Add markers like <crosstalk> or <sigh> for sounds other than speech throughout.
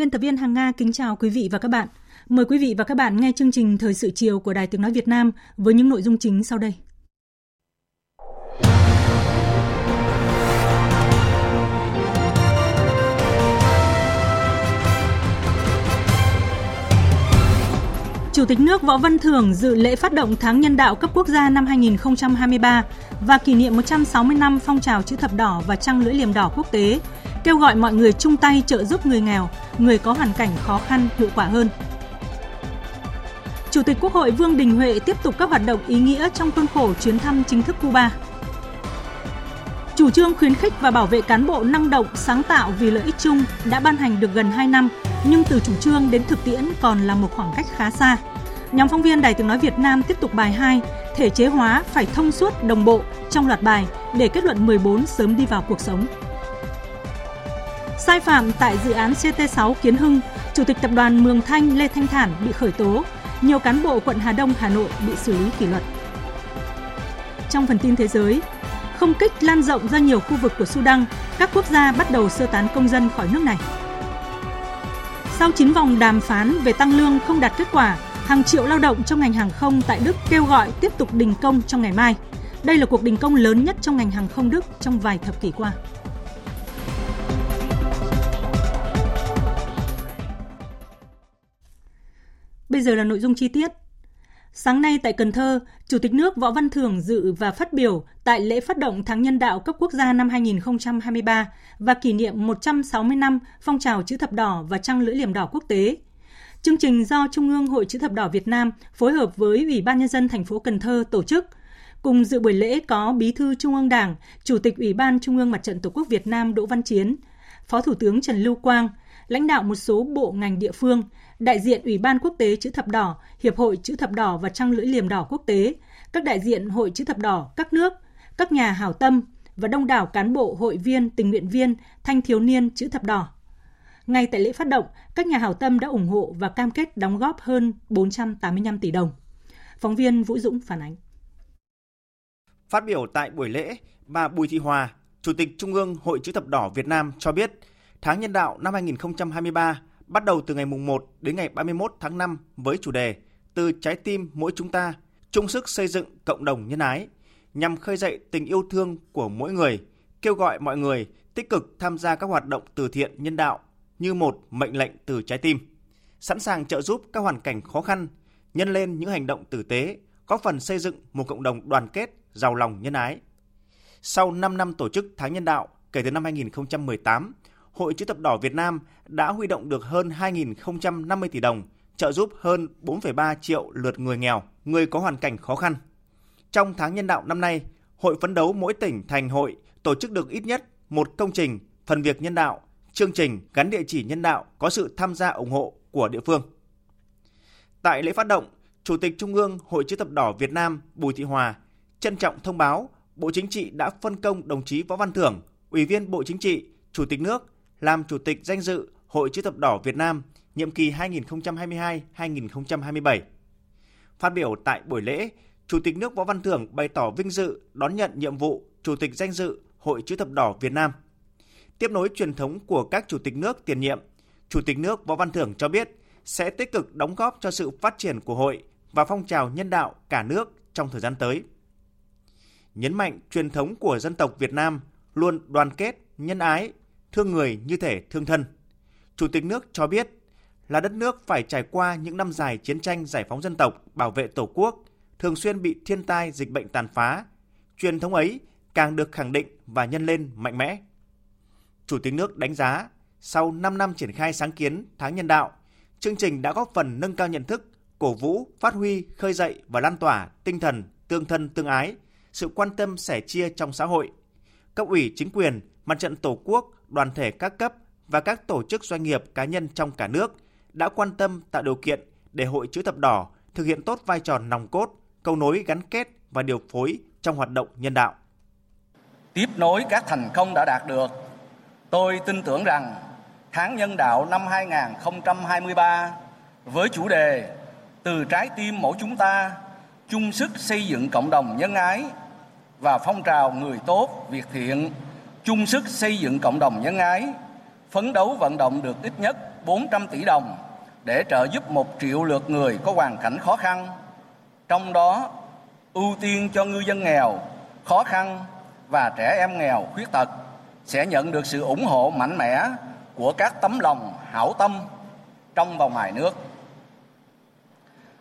Biên tập viên Hằng Nga kính chào quý vị và các bạn. Mời quý vị và các bạn nghe chương trình Thời sự chiều của Đài Tiếng Nói Việt Nam với những nội dung chính sau đây. Chủ tịch nước Võ Văn Thưởng dự lễ phát động tháng nhân đạo cấp quốc gia năm 2023 và kỷ niệm 160 năm phong trào chữ thập đỏ và trăng lưỡi liềm đỏ quốc tế, kêu gọi mọi người chung tay trợ giúp người nghèo, người có hoàn cảnh khó khăn hiệu quả hơn. Chủ tịch Quốc hội Vương Đình Huệ tiếp tục các hoạt động ý nghĩa trong khuôn khổ chuyến thăm chính thức Cuba. Chủ trương khuyến khích và bảo vệ cán bộ năng động, sáng tạo vì lợi ích chung đã ban hành được gần 2 năm, nhưng từ chủ trương đến thực tiễn còn là một khoảng cách khá xa. Nhóm phóng viên Đài Tiếng Nói Việt Nam tiếp tục bài 2, thể chế hóa phải thông suốt đồng bộ trong loạt bài để kết luận 14 sớm đi vào cuộc sống. Sai phạm tại dự án CT6 Kiến Hưng, Chủ tịch Tập đoàn Mường Thanh Lê Thanh Thản bị khởi tố, nhiều cán bộ quận Hà Đông, Hà Nội bị xử lý kỷ luật. Trong phần tin thế giới, không kích lan rộng ra nhiều khu vực của Sudan, các quốc gia bắt đầu sơ tán công dân khỏi nước này. Sau 9 vòng đàm phán về tăng lương không đạt kết quả, hàng triệu lao động trong ngành hàng không tại Đức kêu gọi tiếp tục đình công trong ngày mai. Đây là cuộc đình công lớn nhất trong ngành hàng không Đức trong vài thập kỷ qua. Bây giờ là nội dung chi tiết. Sáng nay tại Cần Thơ, Chủ tịch nước Võ Văn Thưởng dự và phát biểu tại lễ phát động tháng nhân đạo cấp quốc gia năm 2023 và kỷ niệm 160 năm phong trào chữ thập đỏ và trăng lưỡi liềm đỏ quốc tế. Chương trình do Trung ương Hội chữ thập đỏ Việt Nam phối hợp với Ủy ban nhân dân thành phố Cần Thơ tổ chức. Cùng dự buổi lễ có Bí thư Trung ương Đảng, Chủ tịch Ủy ban Trung ương Mặt trận Tổ quốc Việt Nam Đỗ Văn Chiến, Phó Thủ tướng Trần Lưu Quang, lãnh đạo một số bộ ngành địa phương, đại diện Ủy ban Quốc tế Chữ thập đỏ, Hiệp hội Chữ thập đỏ và Trăng lưỡi liềm đỏ quốc tế, các đại diện Hội Chữ thập đỏ các nước, các nhà hảo tâm và đông đảo cán bộ, hội viên, tình nguyện viên, thanh thiếu niên Chữ thập đỏ. Ngay tại lễ phát động, các nhà hảo tâm đã ủng hộ và cam kết đóng góp hơn 485 tỷ đồng. Phóng viên Vũ Dũng phản ánh. Phát biểu tại buổi lễ, bà Bùi Thị Hòa, Chủ tịch Trung ương Hội Chữ thập đỏ Việt Nam cho biết, tháng nhân đạo năm 2023 bắt đầu từ ngày mùng 1 đến ngày 31 tháng 5 với chủ đề Từ trái tim mỗi chúng ta, chung sức xây dựng cộng đồng nhân ái, nhằm khơi dậy tình yêu thương của mỗi người, kêu gọi mọi người tích cực tham gia các hoạt động từ thiện nhân đạo như một mệnh lệnh từ trái tim, sẵn sàng trợ giúp các hoàn cảnh khó khăn, nhân lên những hành động tử tế, góp phần xây dựng một cộng đồng đoàn kết, giàu lòng nhân ái. Sau 5 năm tổ chức tháng nhân đạo kể từ năm 2018, Hội Chữ thập đỏ Việt Nam đã huy động được hơn 2.050 tỷ đồng, trợ giúp hơn 4,3 triệu lượt người nghèo, người có hoàn cảnh khó khăn. Trong tháng nhân đạo năm nay, hội phấn đấu mỗi tỉnh thành hội tổ chức được ít nhất một công trình, phần việc nhân đạo, chương trình gắn địa chỉ nhân đạo có sự tham gia ủng hộ của địa phương. Tại lễ phát động, Chủ tịch Trung ương Hội Chữ thập đỏ Việt Nam Bùi Thị Hòa trân trọng thông báo Bộ Chính trị đã phân công đồng chí Võ Văn Thưởng, Ủy viên Bộ Chính trị, Chủ tịch nước làm Chủ tịch danh dự Hội Chữ thập đỏ Việt Nam nhiệm kỳ 2022-2027. Phát biểu tại buổi lễ, Chủ tịch nước Võ Văn Thưởng bày tỏ vinh dự đón nhận nhiệm vụ Chủ tịch danh dự Hội Chữ thập đỏ Việt Nam. Tiếp nối truyền thống của các chủ tịch nước tiền nhiệm, Chủ tịch nước Võ Văn Thưởng cho biết sẽ tích cực đóng góp cho sự phát triển của hội và phong trào nhân đạo cả nước trong thời gian tới. Nhấn mạnh truyền thống của dân tộc Việt Nam luôn đoàn kết, nhân ái, thương người như thể thương thân. Chủ tịch nước cho biết là đất nước phải trải qua những năm dài chiến tranh giải phóng dân tộc, bảo vệ Tổ quốc, thường xuyên bị thiên tai, dịch bệnh tàn phá. Truyền thống ấy càng được khẳng định và nhân lên mạnh mẽ. Chủ tịch nước đánh giá, sau 5 năm triển khai sáng kiến tháng nhân đạo, chương trình đã góp phần nâng cao nhận thức, cổ vũ, phát huy, khơi dậy và lan tỏa tinh thần tương thân tương ái, sự quan tâm sẻ chia trong xã hội. Cấp ủy chính quyền, mặt trận Tổ quốc, đoàn thể các cấp và các tổ chức doanh nghiệp cá nhân trong cả nước đã quan tâm tạo điều kiện để Hội chữ thập đỏ thực hiện tốt vai trò nòng cốt, cầu nối gắn kết và điều phối trong hoạt động nhân đạo. Tiếp nối các thành công đã đạt được, tôi tin tưởng rằng tháng nhân đạo năm 2023 với chủ đề Từ trái tim mỗi chúng ta chung sức xây dựng cộng đồng nhân ái và phong trào người tốt, việc thiện chung sức xây dựng cộng đồng nhân ái, phấn đấu vận động được ít nhất 400 tỷ đồng để trợ giúp một triệu lượt người có hoàn cảnh khó khăn. Trong đó, ưu tiên cho ngư dân nghèo, khó khăn và trẻ em nghèo khuyết tật sẽ nhận được sự ủng hộ mạnh mẽ của các tấm lòng hảo tâm trong và ngoài nước.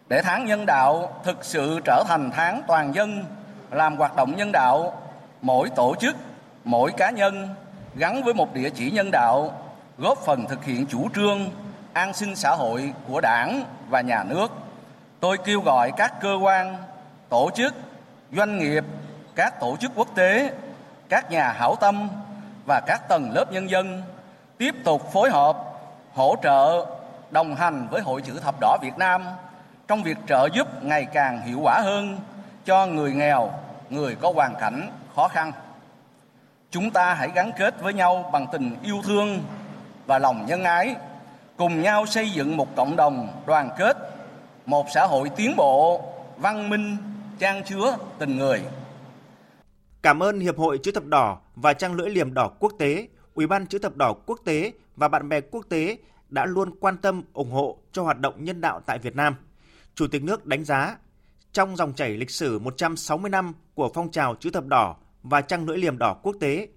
Để tháng nhân đạo thực sự trở thành tháng toàn dân làm hoạt động nhân đạo, mỗi tổ chức, mỗi cá nhân gắn với một địa chỉ nhân đạo góp phần thực hiện chủ trương an sinh xã hội của Đảng và nhà nước. Tôi kêu gọi các cơ quan, tổ chức, doanh nghiệp, các tổ chức quốc tế, các nhà hảo tâm và các tầng lớp nhân dân tiếp tục phối hợp, hỗ trợ, đồng hành với Hội chữ thập đỏ Việt Nam trong việc trợ giúp ngày càng hiệu quả hơn cho người nghèo, người có hoàn cảnh khó khăn. Chúng ta hãy gắn kết với nhau bằng tình yêu thương và lòng nhân ái, cùng nhau xây dựng một cộng đồng đoàn kết, một xã hội tiến bộ, văn minh, trang chứa tình người. Cảm ơn Hiệp hội Chữ thập đỏ và Trang lưỡi liềm đỏ quốc tế, Ủy ban Chữ thập đỏ quốc tế và bạn bè quốc tế đã luôn quan tâm ủng hộ cho hoạt động nhân đạo tại Việt Nam. Chủ tịch nước đánh giá trong dòng chảy lịch sử 160 năm của phong trào chữ thập đỏ và trăng lưỡi liềm đỏ quốc tế,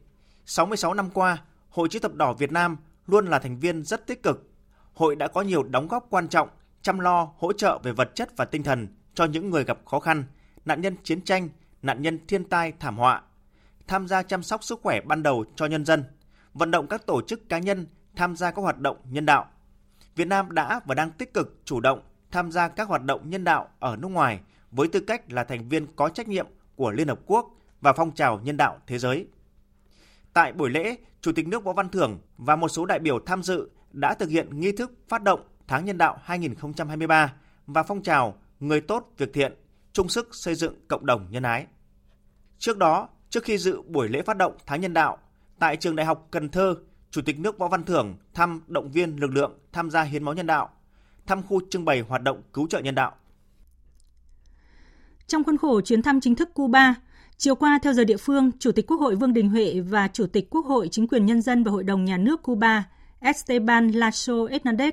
66 năm qua, Hội chữ thập đỏ Việt Nam luôn là thành viên rất tích cực. Hội đã có nhiều đóng góp quan trọng chăm lo, hỗ trợ về vật chất và tinh thần cho những người gặp khó khăn, nạn nhân chiến tranh, nạn nhân thiên tai thảm họa, tham gia chăm sóc sức khỏe ban đầu cho nhân dân, vận động các tổ chức cá nhân tham gia các hoạt động nhân đạo. Việt Nam đã và đang tích cực chủ động tham gia các hoạt động nhân đạo ở nước ngoài với tư cách là thành viên có trách nhiệm của Liên Hợp Quốc và phong trào nhân đạo thế giới. Tại buổi lễ, Chủ tịch nước Võ Văn Thưởng và một số đại biểu tham dự đã thực hiện nghi thức phát động tháng nhân đạo 2023 và phong trào Người tốt việc thiện, chung sức xây dựng cộng đồng nhân ái. Trước đó, trước khi dự buổi lễ phát động tháng nhân đạo, tại trường Đại học Cần Thơ, Chủ tịch nước Võ Văn Thưởng thăm động viên lực lượng tham gia hiến máu nhân đạo, thăm khu trưng bày hoạt động cứu trợ nhân đạo. Trong khuôn khổ chuyến thăm chính thức Cuba, chiều qua theo giờ địa phương, Chủ tịch Quốc hội Vương Đình Huệ và Chủ tịch Quốc hội Chính quyền Nhân dân và Hội đồng Nhà nước Cuba Esteban Lasso Hernandez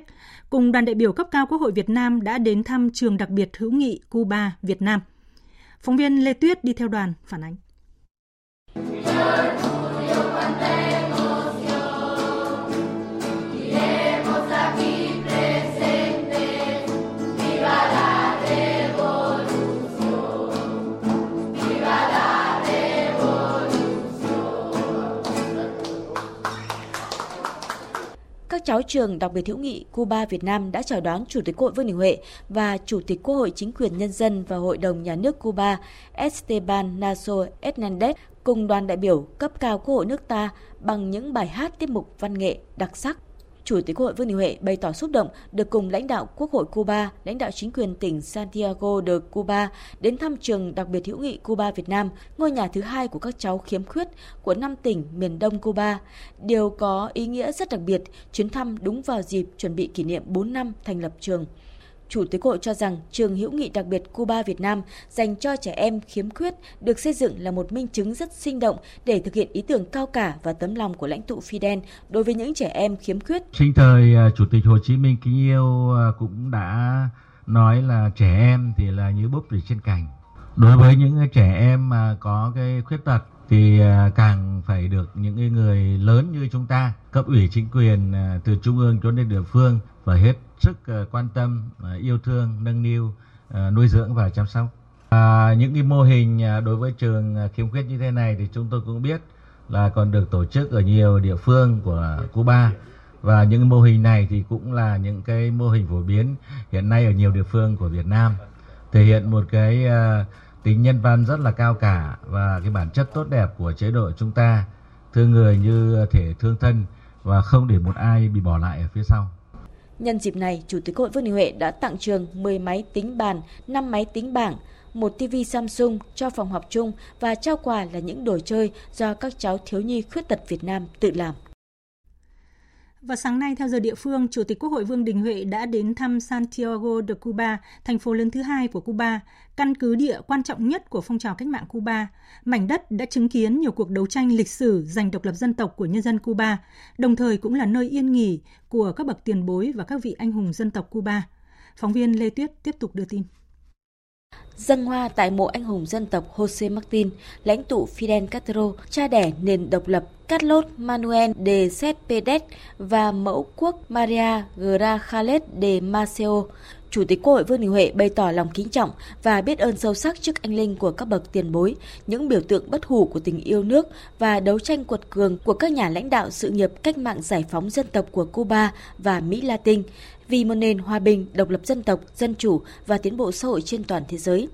cùng đoàn đại biểu cấp cao Quốc hội Việt Nam đã đến thăm trường đặc biệt hữu nghị Cuba, Việt Nam. Phóng viên Lê Tuyết đi theo đoàn phản ánh. Các cháu trường đặc biệt hữu nghị Cuba, Việt Nam đã chào đón Chủ tịch Quốc hội Vương Đình Huệ và Chủ tịch Quốc hội Chính quyền Nhân dân và Hội đồng Nhà nước Cuba, Esteban Naso Hernandez cùng đoàn đại biểu cấp cao Quốc hội nước ta bằng những bài hát tiết mục văn nghệ đặc sắc. Chủ tịch Quốc hội Vương Đình Huệ bày tỏ xúc động được cùng lãnh đạo Quốc hội Cuba, lãnh đạo chính quyền tỉnh Santiago de Cuba đến thăm trường đặc biệt hữu nghị Cuba Việt Nam, ngôi nhà thứ hai của các cháu khiếm khuyết của năm tỉnh miền Đông Cuba. Điều có ý nghĩa rất đặc biệt, chuyến thăm đúng vào dịp chuẩn bị kỷ niệm 4 năm thành lập trường. Chủ tịch Hội cho rằng trường hữu nghị đặc biệt Cuba Việt Nam dành cho trẻ em khiếm khuyết được xây dựng là một minh chứng rất sinh động để thực hiện ý tưởng cao cả và tấm lòng của lãnh tụ Fidel đối với những trẻ em khiếm khuyết. Sinh thời à, Chủ tịch Hồ Chí Minh kính yêu à, cũng đã nói là trẻ em thì là như búp ở trên cành. Đối với những trẻ em mà có cái khuyết tật thì à, càng phải được những người lớn như chúng ta cấp ủy chính quyền từ trung ương cho đến địa phương và hết sức ờ, quan tâm, ờ, yêu thương, nâng niu, ờ, nuôi dưỡng và chăm sóc. À, những cái mô hình à, đối với trường à, khiếm khuyết như thế này thì chúng tôi cũng biết là còn được tổ chức ở nhiều địa phương của Cuba và những mô hình này thì cũng là những cái mô hình phổ biến hiện nay ở nhiều địa phương của Việt Nam thể hiện một cái uh, tính nhân văn rất là cao cả và cái bản chất tốt đẹp của chế độ chúng ta thương người như thể thương thân và không để một ai bị bỏ lại ở phía sau. Nhân dịp này, Chủ tịch Hội Vương Đình Huệ đã tặng trường 10 máy tính bàn, 5 máy tính bảng, một TV Samsung cho phòng học chung và trao quà là những đồ chơi do các cháu thiếu nhi khuyết tật Việt Nam tự làm. Vào sáng nay, theo giờ địa phương, Chủ tịch Quốc hội Vương Đình Huệ đã đến thăm Santiago de Cuba, thành phố lớn thứ hai của Cuba, căn cứ địa quan trọng nhất của phong trào cách mạng Cuba. Mảnh đất đã chứng kiến nhiều cuộc đấu tranh lịch sử giành độc lập dân tộc của nhân dân Cuba, đồng thời cũng là nơi yên nghỉ của các bậc tiền bối và các vị anh hùng dân tộc Cuba. Phóng viên Lê Tuyết tiếp tục đưa tin. Dân hoa tại mộ anh hùng dân tộc Jose Martin, lãnh tụ Fidel Castro, cha đẻ nền độc lập Carlos Manuel de Cespedes và mẫu quốc Maria Grajales de Maceo. Chủ tịch Quốc hội Vương Đình Huệ bày tỏ lòng kính trọng và biết ơn sâu sắc trước anh linh của các bậc tiền bối, những biểu tượng bất hủ của tình yêu nước và đấu tranh quật cường của các nhà lãnh đạo sự nghiệp cách mạng giải phóng dân tộc của Cuba và Mỹ Latin vì một nền hòa bình, độc lập dân tộc, dân chủ và tiến bộ xã hội trên toàn thế giới.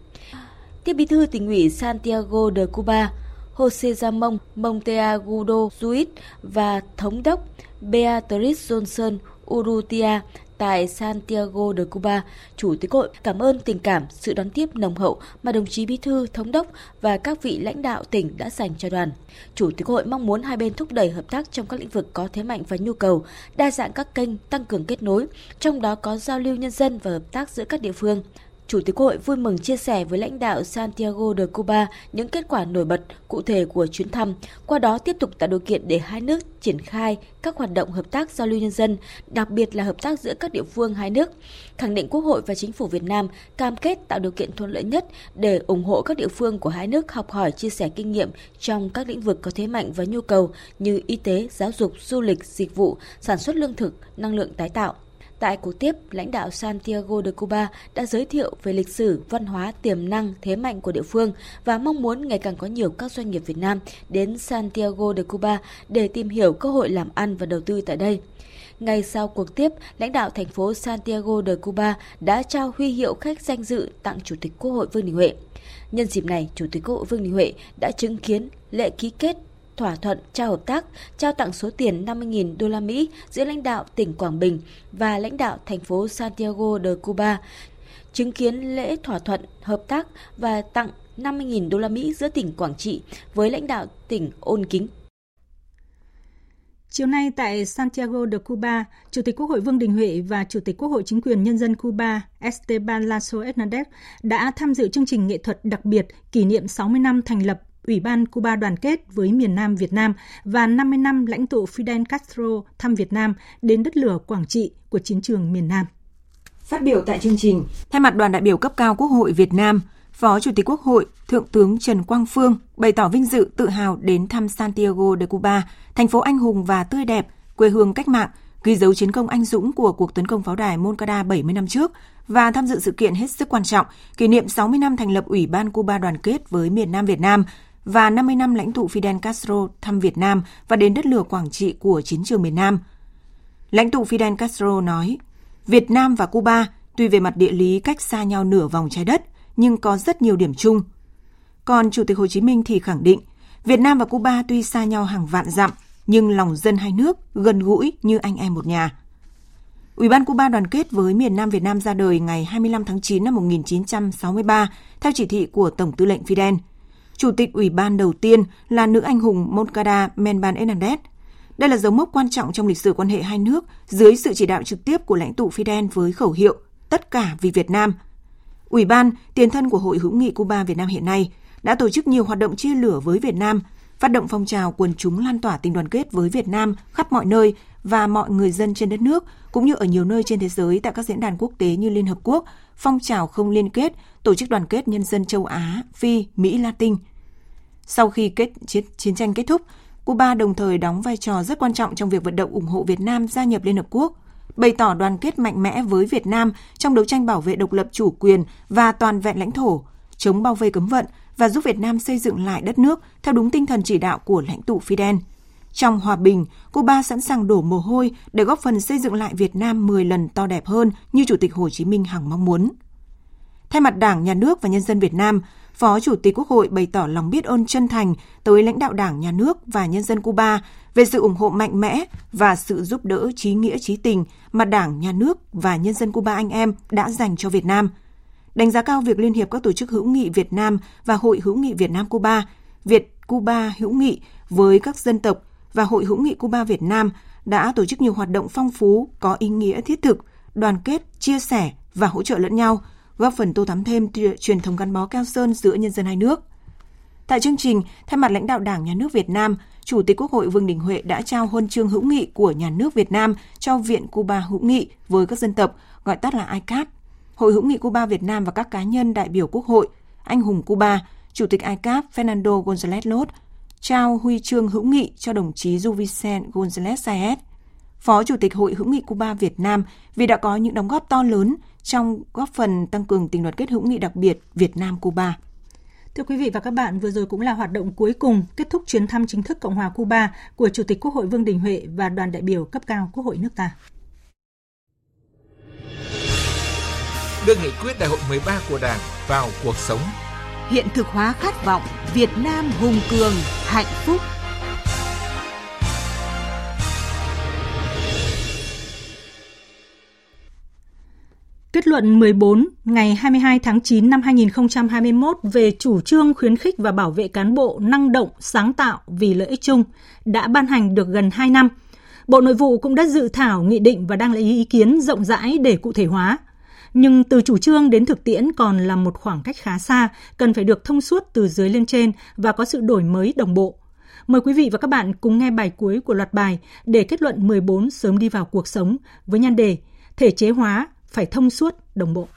Tiếp bí thư tỉnh ủy Santiago de Cuba, Jose Ramon Monteagudo Ruiz và thống đốc Beatriz Johnson Urrutia tại Santiago de Cuba, Chủ tịch hội cảm ơn tình cảm, sự đón tiếp nồng hậu mà đồng chí Bí thư, Thống đốc và các vị lãnh đạo tỉnh đã dành cho đoàn. Chủ tịch hội mong muốn hai bên thúc đẩy hợp tác trong các lĩnh vực có thế mạnh và nhu cầu, đa dạng các kênh, tăng cường kết nối, trong đó có giao lưu nhân dân và hợp tác giữa các địa phương. Chủ tịch Quốc hội vui mừng chia sẻ với lãnh đạo Santiago de Cuba những kết quả nổi bật cụ thể của chuyến thăm, qua đó tiếp tục tạo điều kiện để hai nước triển khai các hoạt động hợp tác giao lưu nhân dân, đặc biệt là hợp tác giữa các địa phương hai nước. Khẳng định Quốc hội và Chính phủ Việt Nam cam kết tạo điều kiện thuận lợi nhất để ủng hộ các địa phương của hai nước học hỏi chia sẻ kinh nghiệm trong các lĩnh vực có thế mạnh và nhu cầu như y tế, giáo dục, du lịch, dịch vụ, sản xuất lương thực, năng lượng tái tạo. Tại cuộc tiếp, lãnh đạo Santiago de Cuba đã giới thiệu về lịch sử, văn hóa, tiềm năng, thế mạnh của địa phương và mong muốn ngày càng có nhiều các doanh nghiệp Việt Nam đến Santiago de Cuba để tìm hiểu cơ hội làm ăn và đầu tư tại đây. Ngay sau cuộc tiếp, lãnh đạo thành phố Santiago de Cuba đã trao huy hiệu khách danh dự tặng Chủ tịch Quốc hội Vương Đình Huệ. Nhân dịp này, Chủ tịch Quốc hội Vương Đình Huệ đã chứng kiến lễ ký kết thỏa thuận trao hợp tác, trao tặng số tiền 50.000 đô la Mỹ giữa lãnh đạo tỉnh Quảng Bình và lãnh đạo thành phố Santiago de Cuba, chứng kiến lễ thỏa thuận hợp tác và tặng 50.000 đô la Mỹ giữa tỉnh Quảng Trị với lãnh đạo tỉnh Ôn Kính. Chiều nay tại Santiago de Cuba, Chủ tịch Quốc hội Vương Đình Huệ và Chủ tịch Quốc hội Chính quyền Nhân dân Cuba Esteban Lasso Hernández đã tham dự chương trình nghệ thuật đặc biệt kỷ niệm 60 năm thành lập Ủy ban Cuba đoàn kết với miền Nam Việt Nam và 50 năm lãnh tụ Fidel Castro thăm Việt Nam đến đất lửa Quảng Trị của chiến trường miền Nam. Phát biểu tại chương trình, thay mặt đoàn đại biểu cấp cao Quốc hội Việt Nam, Phó Chủ tịch Quốc hội Thượng tướng Trần Quang Phương bày tỏ vinh dự tự hào đến thăm Santiago de Cuba, thành phố anh hùng và tươi đẹp, quê hương cách mạng, ghi dấu chiến công anh dũng của cuộc tấn công pháo đài Moncada 70 năm trước và tham dự sự kiện hết sức quan trọng kỷ niệm 60 năm thành lập Ủy ban Cuba đoàn kết với miền Nam Việt Nam và 50 năm lãnh tụ Fidel Castro thăm Việt Nam và đến đất lửa Quảng Trị của chiến trường miền Nam. Lãnh tụ Fidel Castro nói, Việt Nam và Cuba tuy về mặt địa lý cách xa nhau nửa vòng trái đất, nhưng có rất nhiều điểm chung. Còn Chủ tịch Hồ Chí Minh thì khẳng định, Việt Nam và Cuba tuy xa nhau hàng vạn dặm, nhưng lòng dân hai nước gần gũi như anh em một nhà. Ủy ban Cuba đoàn kết với miền Nam Việt Nam ra đời ngày 25 tháng 9 năm 1963 theo chỉ thị của Tổng tư lệnh Fidel – Chủ tịch Ủy ban đầu tiên là nữ anh hùng Moncada Menban Hernandez. Đây là dấu mốc quan trọng trong lịch sử quan hệ hai nước dưới sự chỉ đạo trực tiếp của lãnh tụ Fidel với khẩu hiệu Tất cả vì Việt Nam. Ủy ban, tiền thân của Hội hữu nghị Cuba Việt Nam hiện nay, đã tổ chức nhiều hoạt động chia lửa với Việt Nam, phát động phong trào quần chúng lan tỏa tình đoàn kết với Việt Nam khắp mọi nơi và mọi người dân trên đất nước, cũng như ở nhiều nơi trên thế giới tại các diễn đàn quốc tế như Liên Hợp Quốc, phong trào không liên kết, Tổ chức Đoàn kết Nhân dân châu Á, Phi, Mỹ Latin. Sau khi kết chiến, chiến tranh kết thúc, Cuba đồng thời đóng vai trò rất quan trọng trong việc vận động ủng hộ Việt Nam gia nhập Liên Hợp Quốc, bày tỏ đoàn kết mạnh mẽ với Việt Nam trong đấu tranh bảo vệ độc lập chủ quyền và toàn vẹn lãnh thổ, chống bao vây cấm vận và giúp Việt Nam xây dựng lại đất nước theo đúng tinh thần chỉ đạo của lãnh tụ Fidel. Trong hòa bình, Cuba sẵn sàng đổ mồ hôi để góp phần xây dựng lại Việt Nam 10 lần to đẹp hơn như Chủ tịch Hồ Chí Minh hằng mong muốn. Thay mặt Đảng, Nhà nước và nhân dân Việt Nam, Phó Chủ tịch Quốc hội bày tỏ lòng biết ơn chân thành tới lãnh đạo Đảng, Nhà nước và nhân dân Cuba về sự ủng hộ mạnh mẽ và sự giúp đỡ trí nghĩa trí tình mà Đảng, Nhà nước và nhân dân Cuba anh em đã dành cho Việt Nam. Đánh giá cao việc Liên hiệp các tổ chức hữu nghị Việt Nam và Hội hữu nghị Việt Nam Cuba, Việt Cuba hữu nghị với các dân tộc và Hội hữu nghị Cuba Việt Nam đã tổ chức nhiều hoạt động phong phú, có ý nghĩa thiết thực, đoàn kết, chia sẻ và hỗ trợ lẫn nhau, góp phần tô thắm thêm truyền thống gắn bó keo sơn giữa nhân dân hai nước. Tại chương trình, thay mặt lãnh đạo Đảng Nhà nước Việt Nam, Chủ tịch Quốc hội Vương Đình Huệ đã trao huân chương hữu nghị của Nhà nước Việt Nam cho Viện Cuba hữu nghị với các dân tộc, gọi tắt là ICAP. Hội hữu nghị Cuba Việt Nam và các cá nhân đại biểu Quốc hội, anh hùng Cuba, Chủ tịch ICAP Fernando González Lót trao huy chương hữu nghị cho đồng chí Juvicen González Saez, Phó Chủ tịch Hội hữu nghị Cuba Việt Nam vì đã có những đóng góp to lớn trong góp phần tăng cường tình đoàn kết hữu nghị đặc biệt Việt Nam-Cuba. Thưa quý vị và các bạn, vừa rồi cũng là hoạt động cuối cùng kết thúc chuyến thăm chính thức Cộng hòa Cuba của Chủ tịch Quốc hội Vương Đình Huệ và đoàn đại biểu cấp cao Quốc hội nước ta. Đưa nghị quyết đại hội 13 của Đảng vào cuộc sống. Hiện thực hóa khát vọng Việt Nam hùng cường, hạnh phúc. Kết luận 14 ngày 22 tháng 9 năm 2021 về chủ trương khuyến khích và bảo vệ cán bộ năng động, sáng tạo vì lợi ích chung đã ban hành được gần 2 năm. Bộ Nội vụ cũng đã dự thảo nghị định và đang lấy ý kiến rộng rãi để cụ thể hóa. Nhưng từ chủ trương đến thực tiễn còn là một khoảng cách khá xa, cần phải được thông suốt từ dưới lên trên và có sự đổi mới đồng bộ. Mời quý vị và các bạn cùng nghe bài cuối của loạt bài để kết luận 14 sớm đi vào cuộc sống với nhan đề Thể chế hóa phải thông suốt, đồng bộ.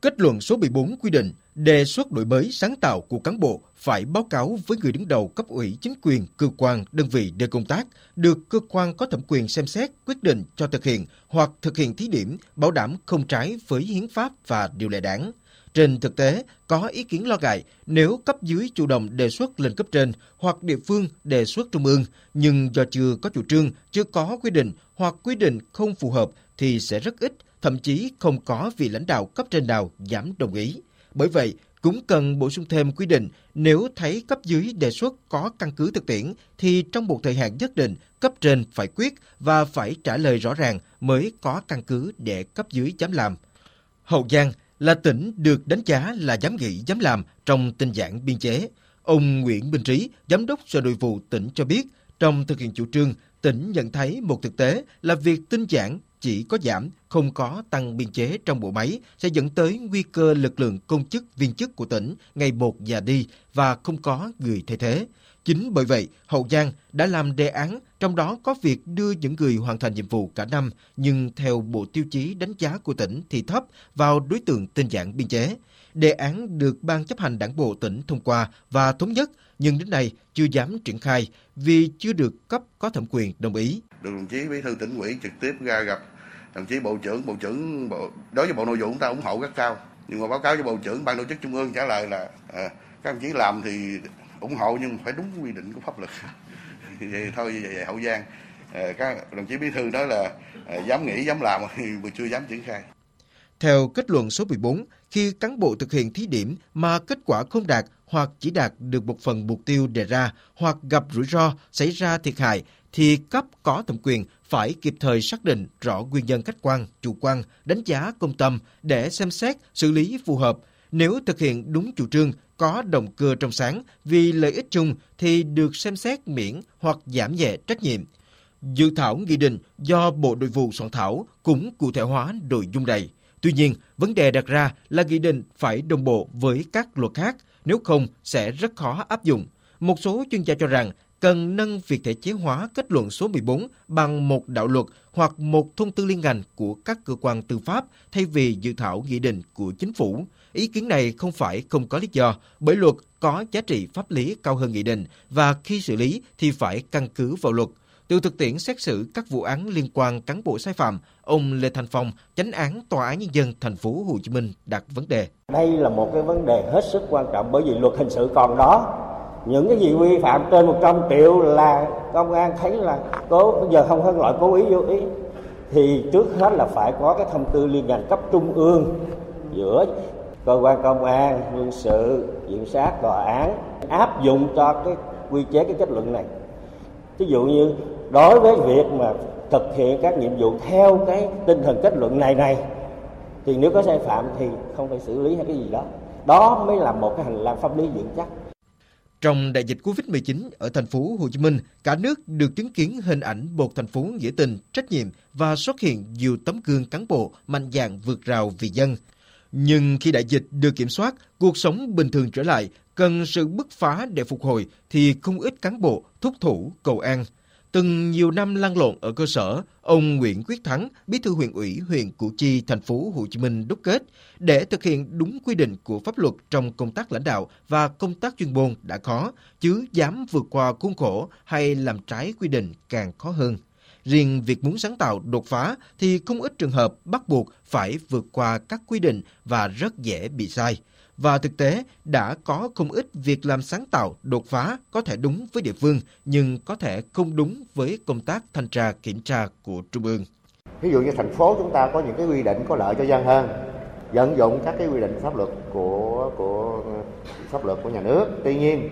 Kết luận số 14 quy định đề xuất đổi mới sáng tạo của cán bộ phải báo cáo với người đứng đầu cấp ủy chính quyền, cơ quan, đơn vị nơi công tác, được cơ quan có thẩm quyền xem xét, quyết định cho thực hiện hoặc thực hiện thí điểm, bảo đảm không trái với hiến pháp và điều lệ đảng. Trên thực tế, có ý kiến lo ngại nếu cấp dưới chủ động đề xuất lên cấp trên hoặc địa phương đề xuất trung ương, nhưng do chưa có chủ trương, chưa có quy định hoặc quy định không phù hợp thì sẽ rất ít, thậm chí không có vị lãnh đạo cấp trên nào dám đồng ý. Bởi vậy, cũng cần bổ sung thêm quy định nếu thấy cấp dưới đề xuất có căn cứ thực tiễn thì trong một thời hạn nhất định cấp trên phải quyết và phải trả lời rõ ràng mới có căn cứ để cấp dưới dám làm. Hậu Giang là tỉnh được đánh giá là dám nghĩ dám làm trong tinh giản biên chế. Ông Nguyễn Bình Trí, Giám đốc Sở Nội vụ tỉnh cho biết, trong thực hiện chủ trương, tỉnh nhận thấy một thực tế là việc tinh giản chỉ có giảm, không có tăng biên chế trong bộ máy sẽ dẫn tới nguy cơ lực lượng công chức viên chức của tỉnh ngày một già đi và không có người thay thế. Chính bởi vậy, Hậu Giang đã làm đề án, trong đó có việc đưa những người hoàn thành nhiệm vụ cả năm, nhưng theo bộ tiêu chí đánh giá của tỉnh thì thấp vào đối tượng tinh giản biên chế. Đề án được Ban chấp hành đảng bộ tỉnh thông qua và thống nhất, nhưng đến nay chưa dám triển khai vì chưa được cấp có thẩm quyền đồng ý. Được đồng chí bí thư tỉnh ủy trực tiếp ra gặp đồng chí bộ trưởng bộ trưởng bộ đối với bộ nội vụ chúng ta ủng hộ rất cao nhưng mà báo cáo với bộ trưởng ban tổ chức trung ương trả lời là à, các đồng chí làm thì ủng hộ nhưng phải đúng quy định của pháp luật. <laughs> Vậy thôi vậy, vậy hậu giang. Ờ, các đồng chí bí thư nói là ờ, dám nghĩ dám làm <laughs> mà chưa dám triển khai. Theo kết luận số 14, khi cán bộ thực hiện thí điểm mà kết quả không đạt hoặc chỉ đạt được một phần mục tiêu đề ra hoặc gặp rủi ro xảy ra thiệt hại thì cấp có thẩm quyền phải kịp thời xác định rõ nguyên nhân khách quan, chủ quan, đánh giá công tâm để xem xét, xử lý phù hợp. Nếu thực hiện đúng chủ trương, có động cơ trong sáng vì lợi ích chung thì được xem xét miễn hoặc giảm nhẹ trách nhiệm. Dự thảo nghị định do Bộ Nội vụ soạn thảo cũng cụ thể hóa nội dung này. Tuy nhiên, vấn đề đặt ra là nghị định phải đồng bộ với các luật khác, nếu không sẽ rất khó áp dụng. Một số chuyên gia cho rằng cần nâng việc thể chế hóa kết luận số 14 bằng một đạo luật hoặc một thông tư liên ngành của các cơ quan tư pháp thay vì dự thảo nghị định của chính phủ. Ý kiến này không phải không có lý do, bởi luật có giá trị pháp lý cao hơn nghị định và khi xử lý thì phải căn cứ vào luật. Từ thực tiễn xét xử các vụ án liên quan cán bộ sai phạm, ông Lê Thành Phong, chánh án Tòa án nhân dân thành phố Hồ Chí Minh đặt vấn đề. Đây là một cái vấn đề hết sức quan trọng bởi vì luật hình sự còn đó. Những cái gì vi phạm trên 100 triệu là công an thấy là cố bây giờ không phân loại cố ý vô ý thì trước hết là phải có cái thông tư liên ngành cấp trung ương giữa cơ quan công an, quân sự, viện sát, tòa án áp dụng cho cái quy chế cái kết luận này. Ví dụ như đối với việc mà thực hiện các nhiệm vụ theo cái tinh thần kết luận này này thì nếu có sai phạm thì không phải xử lý hay cái gì đó. Đó mới là một cái hành lang pháp lý vững chắc. Trong đại dịch Covid-19 ở thành phố Hồ Chí Minh, cả nước được chứng kiến hình ảnh một thành phố nghĩa tình, trách nhiệm và xuất hiện nhiều tấm gương cán bộ mạnh dạn vượt rào vì dân. Nhưng khi đại dịch được kiểm soát, cuộc sống bình thường trở lại, cần sự bứt phá để phục hồi thì không ít cán bộ thúc thủ cầu an. Từng nhiều năm lăn lộn ở cơ sở, ông Nguyễn Quyết Thắng, bí thư huyện ủy huyện Củ Chi, thành phố Hồ Chí Minh đúc kết để thực hiện đúng quy định của pháp luật trong công tác lãnh đạo và công tác chuyên môn đã khó, chứ dám vượt qua khuôn khổ hay làm trái quy định càng khó hơn. Riêng việc muốn sáng tạo đột phá thì không ít trường hợp bắt buộc phải vượt qua các quy định và rất dễ bị sai. Và thực tế đã có không ít việc làm sáng tạo đột phá có thể đúng với địa phương nhưng có thể không đúng với công tác thanh tra kiểm tra của Trung ương. Ví dụ như thành phố chúng ta có những cái quy định có lợi cho dân hơn, vận dụng các cái quy định pháp luật của của pháp luật của nhà nước. Tuy nhiên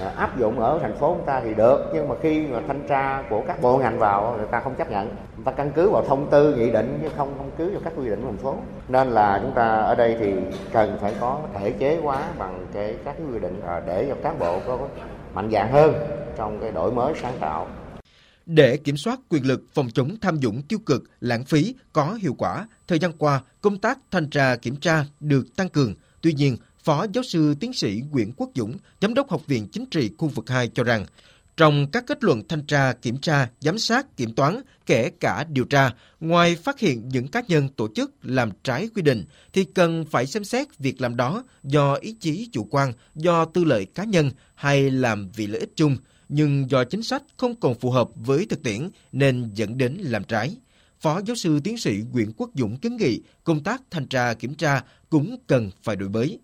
À, áp dụng ở thành phố chúng ta thì được nhưng mà khi mà thanh tra của các bộ ngành vào người ta không chấp nhận. Người ta căn cứ vào thông tư nghị định chứ không căn cứ vào các quy định của thành phố. Nên là chúng ta ở đây thì cần phải có thể chế hóa bằng cái các quy định ờ, để cho cán bộ có mạnh dạng hơn trong cái đổi mới sáng tạo. Để kiểm soát quyền lực phòng chống tham nhũng tiêu cực, lãng phí có hiệu quả, thời gian qua, công tác thanh tra kiểm tra được tăng cường. Tuy nhiên, Phó giáo sư tiến sĩ Nguyễn Quốc Dũng, Giám đốc Học viện Chính trị khu vực 2 cho rằng, trong các kết luận thanh tra, kiểm tra, giám sát, kiểm toán, kể cả điều tra, ngoài phát hiện những cá nhân tổ chức làm trái quy định, thì cần phải xem xét việc làm đó do ý chí chủ quan, do tư lợi cá nhân hay làm vì lợi ích chung, nhưng do chính sách không còn phù hợp với thực tiễn nên dẫn đến làm trái. Phó giáo sư tiến sĩ Nguyễn Quốc Dũng kiến nghị công tác thanh tra kiểm tra cũng cần phải đổi mới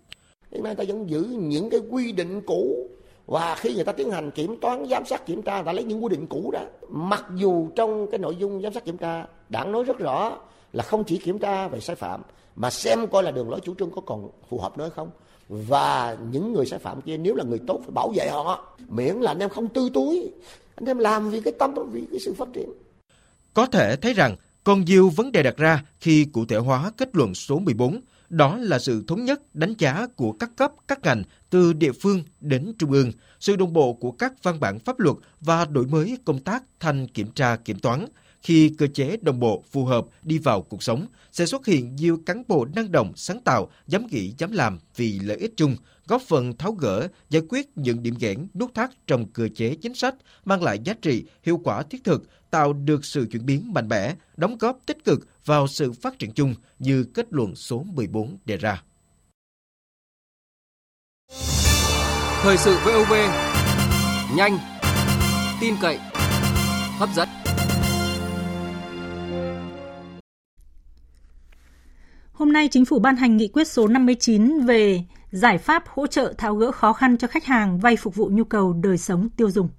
hiện nay ta vẫn giữ những cái quy định cũ. Và khi người ta tiến hành kiểm toán, giám sát, kiểm tra, người ta lấy những quy định cũ đó. Mặc dù trong cái nội dung giám sát, kiểm tra đảng nói rất rõ là không chỉ kiểm tra về sai phạm, mà xem coi là đường lối chủ trương có còn phù hợp nữa không. Và những người sai phạm kia, nếu là người tốt, phải bảo vệ họ. Miễn là anh em không tư túi, anh em làm vì cái tâm, vì cái sự phát triển. Có thể thấy rằng còn nhiều vấn đề đặt ra khi cụ thể hóa kết luận số 14 đó là sự thống nhất đánh giá của các cấp, các ngành từ địa phương đến trung ương, sự đồng bộ của các văn bản pháp luật và đổi mới công tác thanh kiểm tra kiểm toán. Khi cơ chế đồng bộ phù hợp đi vào cuộc sống, sẽ xuất hiện nhiều cán bộ năng động, sáng tạo, dám nghĩ, dám làm vì lợi ích chung, góp phần tháo gỡ, giải quyết những điểm nghẽn nút thắt trong cơ chế chính sách, mang lại giá trị, hiệu quả thiết thực, tạo được sự chuyển biến mạnh mẽ, đóng góp tích cực vào sự phát triển chung như kết luận số 14 đề ra. Thời sự VOV nhanh, tin cậy, hấp dẫn. Hôm nay chính phủ ban hành nghị quyết số 59 về giải pháp hỗ trợ tháo gỡ khó khăn cho khách hàng vay phục vụ nhu cầu đời sống tiêu dùng.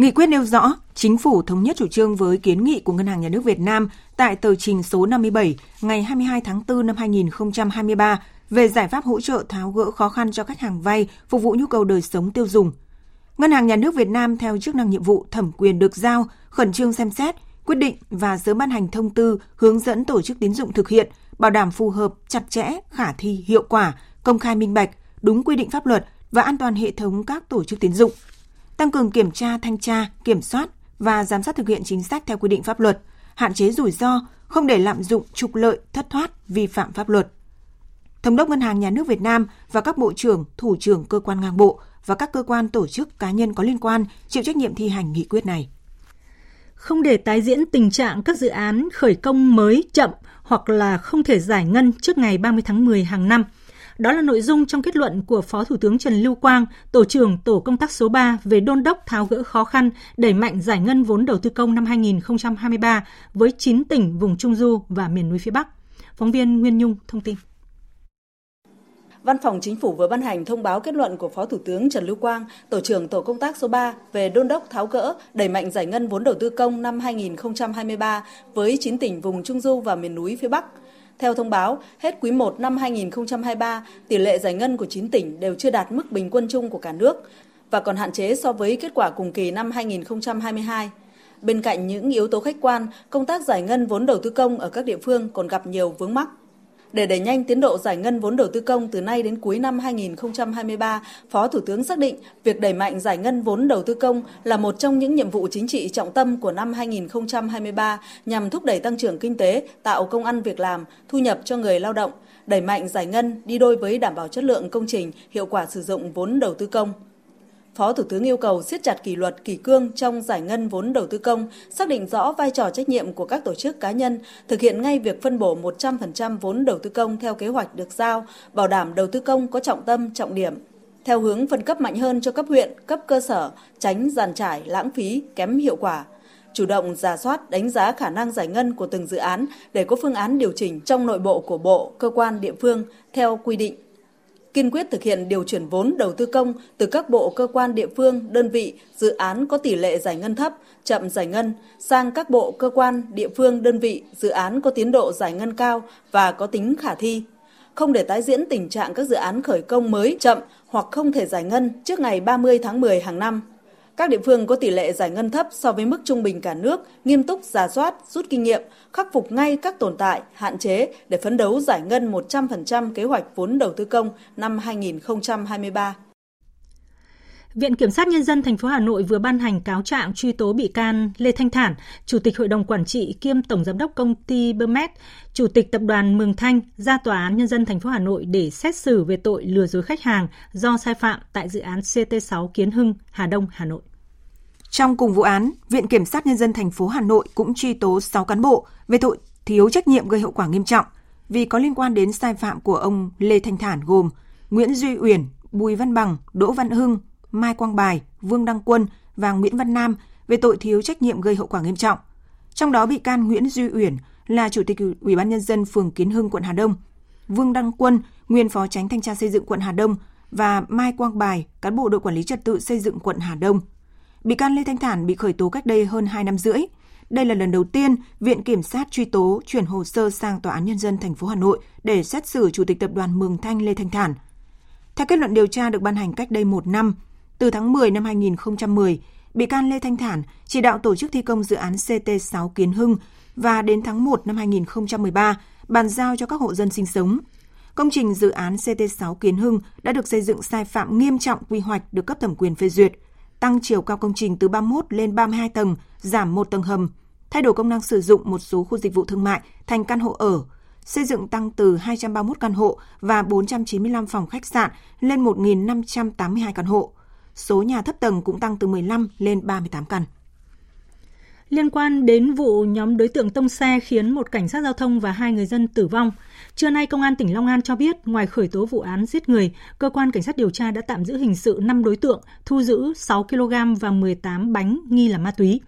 Nghị quyết nêu rõ, chính phủ thống nhất chủ trương với kiến nghị của Ngân hàng Nhà nước Việt Nam tại tờ trình số 57 ngày 22 tháng 4 năm 2023 về giải pháp hỗ trợ tháo gỡ khó khăn cho khách hàng vay phục vụ nhu cầu đời sống tiêu dùng. Ngân hàng Nhà nước Việt Nam theo chức năng nhiệm vụ thẩm quyền được giao khẩn trương xem xét, quyết định và sớm ban hành thông tư hướng dẫn tổ chức tín dụng thực hiện, bảo đảm phù hợp, chặt chẽ, khả thi, hiệu quả, công khai minh bạch, đúng quy định pháp luật và an toàn hệ thống các tổ chức tín dụng – tăng cường kiểm tra, thanh tra, kiểm soát và giám sát thực hiện chính sách theo quy định pháp luật, hạn chế rủi ro, không để lạm dụng trục lợi, thất thoát, vi phạm pháp luật. Thống đốc Ngân hàng Nhà nước Việt Nam và các bộ trưởng, thủ trưởng cơ quan ngang bộ và các cơ quan tổ chức cá nhân có liên quan chịu trách nhiệm thi hành nghị quyết này. Không để tái diễn tình trạng các dự án khởi công mới chậm hoặc là không thể giải ngân trước ngày 30 tháng 10 hàng năm – đó là nội dung trong kết luận của Phó Thủ tướng Trần Lưu Quang, Tổ trưởng Tổ công tác số 3 về đôn đốc tháo gỡ khó khăn, đẩy mạnh giải ngân vốn đầu tư công năm 2023 với 9 tỉnh vùng Trung Du và miền núi phía Bắc. Phóng viên Nguyên Nhung thông tin. Văn phòng Chính phủ vừa ban hành thông báo kết luận của Phó Thủ tướng Trần Lưu Quang, Tổ trưởng Tổ công tác số 3 về đôn đốc tháo gỡ, đẩy mạnh giải ngân vốn đầu tư công năm 2023 với 9 tỉnh vùng Trung Du và miền núi phía Bắc. Theo thông báo, hết quý 1 năm 2023, tỷ lệ giải ngân của 9 tỉnh đều chưa đạt mức bình quân chung của cả nước và còn hạn chế so với kết quả cùng kỳ năm 2022. Bên cạnh những yếu tố khách quan, công tác giải ngân vốn đầu tư công ở các địa phương còn gặp nhiều vướng mắc. Để đẩy nhanh tiến độ giải ngân vốn đầu tư công từ nay đến cuối năm 2023, Phó Thủ tướng xác định việc đẩy mạnh giải ngân vốn đầu tư công là một trong những nhiệm vụ chính trị trọng tâm của năm 2023 nhằm thúc đẩy tăng trưởng kinh tế, tạo công ăn việc làm, thu nhập cho người lao động, đẩy mạnh giải ngân đi đôi với đảm bảo chất lượng công trình, hiệu quả sử dụng vốn đầu tư công. Phó Thủ tướng yêu cầu siết chặt kỷ luật kỷ cương trong giải ngân vốn đầu tư công, xác định rõ vai trò trách nhiệm của các tổ chức cá nhân, thực hiện ngay việc phân bổ 100% vốn đầu tư công theo kế hoạch được giao, bảo đảm đầu tư công có trọng tâm, trọng điểm. Theo hướng phân cấp mạnh hơn cho cấp huyện, cấp cơ sở, tránh giàn trải, lãng phí, kém hiệu quả chủ động giả soát đánh giá khả năng giải ngân của từng dự án để có phương án điều chỉnh trong nội bộ của bộ, cơ quan địa phương theo quy định kiên quyết thực hiện điều chuyển vốn đầu tư công từ các bộ cơ quan địa phương, đơn vị, dự án có tỷ lệ giải ngân thấp, chậm giải ngân sang các bộ cơ quan địa phương, đơn vị, dự án có tiến độ giải ngân cao và có tính khả thi. Không để tái diễn tình trạng các dự án khởi công mới chậm hoặc không thể giải ngân trước ngày 30 tháng 10 hàng năm. Các địa phương có tỷ lệ giải ngân thấp so với mức trung bình cả nước, nghiêm túc giả soát, rút kinh nghiệm, khắc phục ngay các tồn tại, hạn chế để phấn đấu giải ngân 100% kế hoạch vốn đầu tư công năm 2023. Viện Kiểm sát Nhân dân thành phố Hà Nội vừa ban hành cáo trạng truy tố bị can Lê Thanh Thản, Chủ tịch Hội đồng Quản trị kiêm Tổng Giám đốc Công ty Bermet, Chủ tịch Tập đoàn Mường Thanh ra Tòa án Nhân dân thành phố Hà Nội để xét xử về tội lừa dối khách hàng do sai phạm tại dự án CT6 Kiến Hưng, Hà Đông, Hà Nội. Trong cùng vụ án, Viện Kiểm sát Nhân dân thành phố Hà Nội cũng truy tố 6 cán bộ về tội thiếu trách nhiệm gây hậu quả nghiêm trọng vì có liên quan đến sai phạm của ông Lê Thanh Thản gồm Nguyễn Duy Uyển, Bùi Văn Bằng, Đỗ Văn Hưng, Mai Quang Bài, Vương Đăng Quân và Nguyễn Văn Nam về tội thiếu trách nhiệm gây hậu quả nghiêm trọng. Trong đó bị can Nguyễn Duy Uyển là chủ tịch Ủy ban nhân dân phường Kiến Hưng quận Hà Đông, Vương Đăng Quân, nguyên phó tránh thanh tra xây dựng quận Hà Đông và Mai Quang Bài, cán bộ đội quản lý trật tự xây dựng quận Hà Đông. Bị can Lê Thanh Thản bị khởi tố cách đây hơn 2 năm rưỡi. Đây là lần đầu tiên Viện Kiểm sát truy tố chuyển hồ sơ sang Tòa án Nhân dân thành phố Hà Nội để xét xử Chủ tịch Tập đoàn Mường Thanh Lê Thanh Thản. Theo kết luận điều tra được ban hành cách đây một năm, từ tháng 10 năm 2010, bị can Lê Thanh Thản chỉ đạo tổ chức thi công dự án CT6 Kiến Hưng và đến tháng 1 năm 2013 bàn giao cho các hộ dân sinh sống. Công trình dự án CT6 Kiến Hưng đã được xây dựng sai phạm nghiêm trọng quy hoạch được cấp thẩm quyền phê duyệt – tăng chiều cao công trình từ 31 lên 32 tầng, giảm một tầng hầm, thay đổi công năng sử dụng một số khu dịch vụ thương mại thành căn hộ ở, xây dựng tăng từ 231 căn hộ và 495 phòng khách sạn lên 1.582 căn hộ. Số nhà thấp tầng cũng tăng từ 15 lên 38 căn. Liên quan đến vụ nhóm đối tượng tông xe khiến một cảnh sát giao thông và hai người dân tử vong, trưa nay Công an tỉnh Long An cho biết ngoài khởi tố vụ án giết người, cơ quan cảnh sát điều tra đã tạm giữ hình sự 5 đối tượng, thu giữ 6 kg và 18 bánh nghi là ma túy.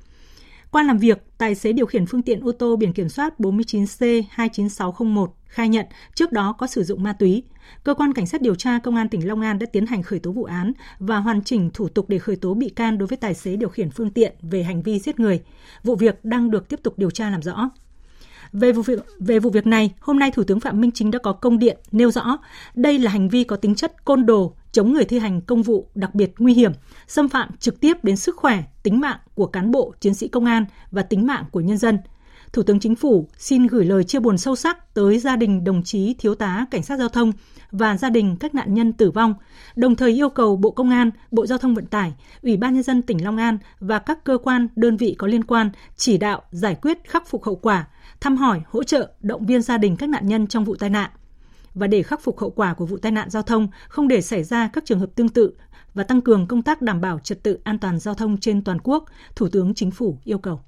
Qua làm việc, tài xế điều khiển phương tiện ô tô biển kiểm soát 49C29601 khai nhận trước đó có sử dụng ma túy. Cơ quan Cảnh sát điều tra Công an tỉnh Long An đã tiến hành khởi tố vụ án và hoàn chỉnh thủ tục để khởi tố bị can đối với tài xế điều khiển phương tiện về hành vi giết người. Vụ việc đang được tiếp tục điều tra làm rõ. Về vụ việc về vụ việc này, hôm nay Thủ tướng Phạm Minh Chính đã có công điện nêu rõ đây là hành vi có tính chất côn đồ, chống người thi hành công vụ đặc biệt nguy hiểm, xâm phạm trực tiếp đến sức khỏe, tính mạng của cán bộ, chiến sĩ công an và tính mạng của nhân dân. Thủ tướng Chính phủ xin gửi lời chia buồn sâu sắc tới gia đình đồng chí thiếu tá cảnh sát giao thông và gia đình các nạn nhân tử vong, đồng thời yêu cầu Bộ Công an, Bộ Giao thông Vận tải, Ủy ban nhân dân tỉnh Long An và các cơ quan, đơn vị có liên quan chỉ đạo giải quyết khắc phục hậu quả, thăm hỏi, hỗ trợ, động viên gia đình các nạn nhân trong vụ tai nạn và để khắc phục hậu quả của vụ tai nạn giao thông, không để xảy ra các trường hợp tương tự và tăng cường công tác đảm bảo trật tự an toàn giao thông trên toàn quốc, Thủ tướng Chính phủ yêu cầu.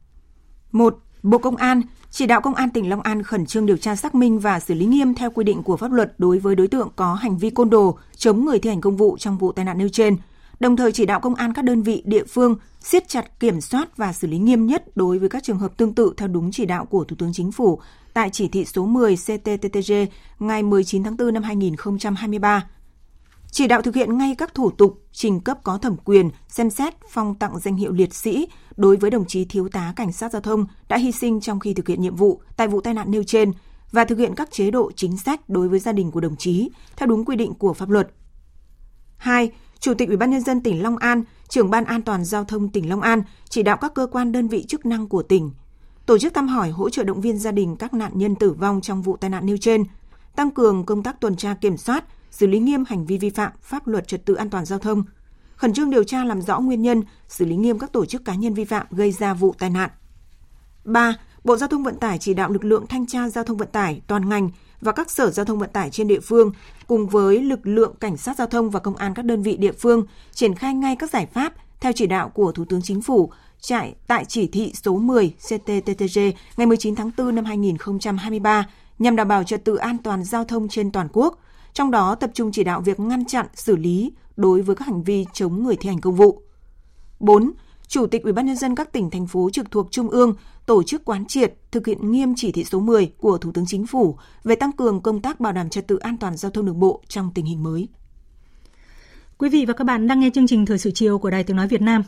1. Bộ Công an chỉ đạo Công an tỉnh Long An khẩn trương điều tra xác minh và xử lý nghiêm theo quy định của pháp luật đối với đối tượng có hành vi côn đồ, chống người thi hành công vụ trong vụ tai nạn nêu trên, đồng thời chỉ đạo công an các đơn vị địa phương siết chặt kiểm soát và xử lý nghiêm nhất đối với các trường hợp tương tự theo đúng chỉ đạo của Thủ tướng Chính phủ tại chỉ thị số 10 CTTTG ngày 19 tháng 4 năm 2023 chỉ đạo thực hiện ngay các thủ tục trình cấp có thẩm quyền xem xét phong tặng danh hiệu liệt sĩ đối với đồng chí thiếu tá cảnh sát giao thông đã hy sinh trong khi thực hiện nhiệm vụ tại vụ tai nạn nêu trên và thực hiện các chế độ chính sách đối với gia đình của đồng chí theo đúng quy định của pháp luật. 2. Chủ tịch Ủy ban nhân dân tỉnh Long An, trưởng ban an toàn giao thông tỉnh Long An chỉ đạo các cơ quan đơn vị chức năng của tỉnh tổ chức thăm hỏi hỗ trợ động viên gia đình các nạn nhân tử vong trong vụ tai nạn nêu trên, tăng cường công tác tuần tra kiểm soát, xử lý nghiêm hành vi vi phạm pháp luật trật tự an toàn giao thông, khẩn trương điều tra làm rõ nguyên nhân, xử lý nghiêm các tổ chức cá nhân vi phạm gây ra vụ tai nạn. 3. Bộ Giao thông Vận tải chỉ đạo lực lượng thanh tra giao thông vận tải toàn ngành và các sở giao thông vận tải trên địa phương cùng với lực lượng cảnh sát giao thông và công an các đơn vị địa phương triển khai ngay các giải pháp theo chỉ đạo của Thủ tướng Chính phủ chạy tại chỉ thị số 10 CTTTG ngày 19 tháng 4 năm 2023 nhằm đảm bảo trật tự an toàn giao thông trên toàn quốc, trong đó tập trung chỉ đạo việc ngăn chặn, xử lý đối với các hành vi chống người thi hành công vụ. 4. Chủ tịch Ủy ban nhân dân các tỉnh thành phố trực thuộc trung ương tổ chức quán triệt thực hiện nghiêm chỉ thị số 10 của Thủ tướng Chính phủ về tăng cường công tác bảo đảm trật tự an toàn giao thông đường bộ trong tình hình mới. Quý vị và các bạn đang nghe chương trình Thời sự chiều của Đài Tiếng nói Việt Nam.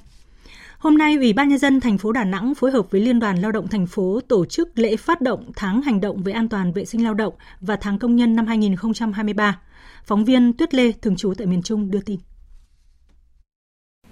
Hôm nay, Ủy ban nhân dân thành phố Đà Nẵng phối hợp với Liên đoàn Lao động thành phố tổ chức lễ phát động tháng hành động về an toàn vệ sinh lao động và tháng công nhân năm 2023. Phóng viên Tuyết Lê thường trú tại miền Trung đưa tin.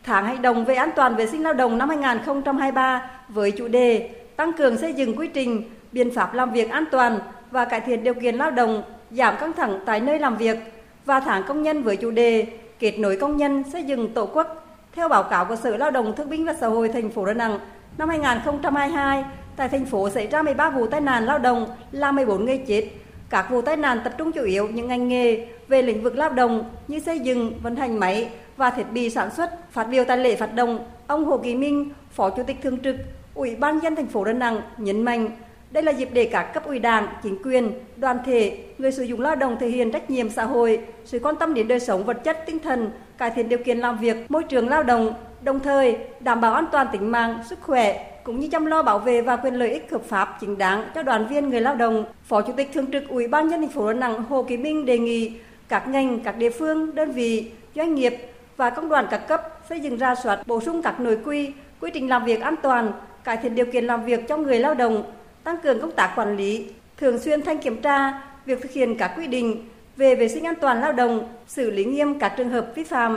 Tháng hành động về an toàn vệ sinh lao động năm 2023 với chủ đề tăng cường xây dựng quy trình, biện pháp làm việc an toàn và cải thiện điều kiện lao động, giảm căng thẳng tại nơi làm việc và tháng công nhân với chủ đề kết nối công nhân xây dựng tổ quốc theo báo cáo của Sở Lao động Thương binh và Xã hội thành phố Đà Nẵng, năm 2022, tại thành phố xảy ra 13 vụ tai nạn lao động, làm 14 người chết. Các vụ tai nạn tập trung chủ yếu những ngành nghề về lĩnh vực lao động như xây dựng, vận hành máy và thiết bị sản xuất. Phát biểu tại lễ phát động, ông Hồ Kỳ Minh, Phó Chủ tịch Thường trực Ủy ban dân thành phố Đà Nẵng nhấn mạnh đây là dịp để các cấp ủy đảng, chính quyền, đoàn thể, người sử dụng lao động thể hiện trách nhiệm xã hội, sự quan tâm đến đời sống vật chất, tinh thần, cải thiện điều kiện làm việc, môi trường lao động, đồng thời đảm bảo an toàn tính mạng, sức khỏe cũng như chăm lo bảo vệ và quyền lợi ích hợp pháp chính đáng cho đoàn viên người lao động. Phó Chủ tịch Thường trực Ủy ban nhân thành phố Đà Nẵng Hồ Kỳ Minh đề nghị các ngành, các địa phương, đơn vị, doanh nghiệp và công đoàn các cấp xây dựng ra soát bổ sung các nội quy, quy trình làm việc an toàn, cải thiện điều kiện làm việc cho người lao động, tăng cường công tác quản lý, thường xuyên thanh kiểm tra việc thực hiện các quy định về vệ sinh an toàn lao động, xử lý nghiêm các trường hợp vi phạm.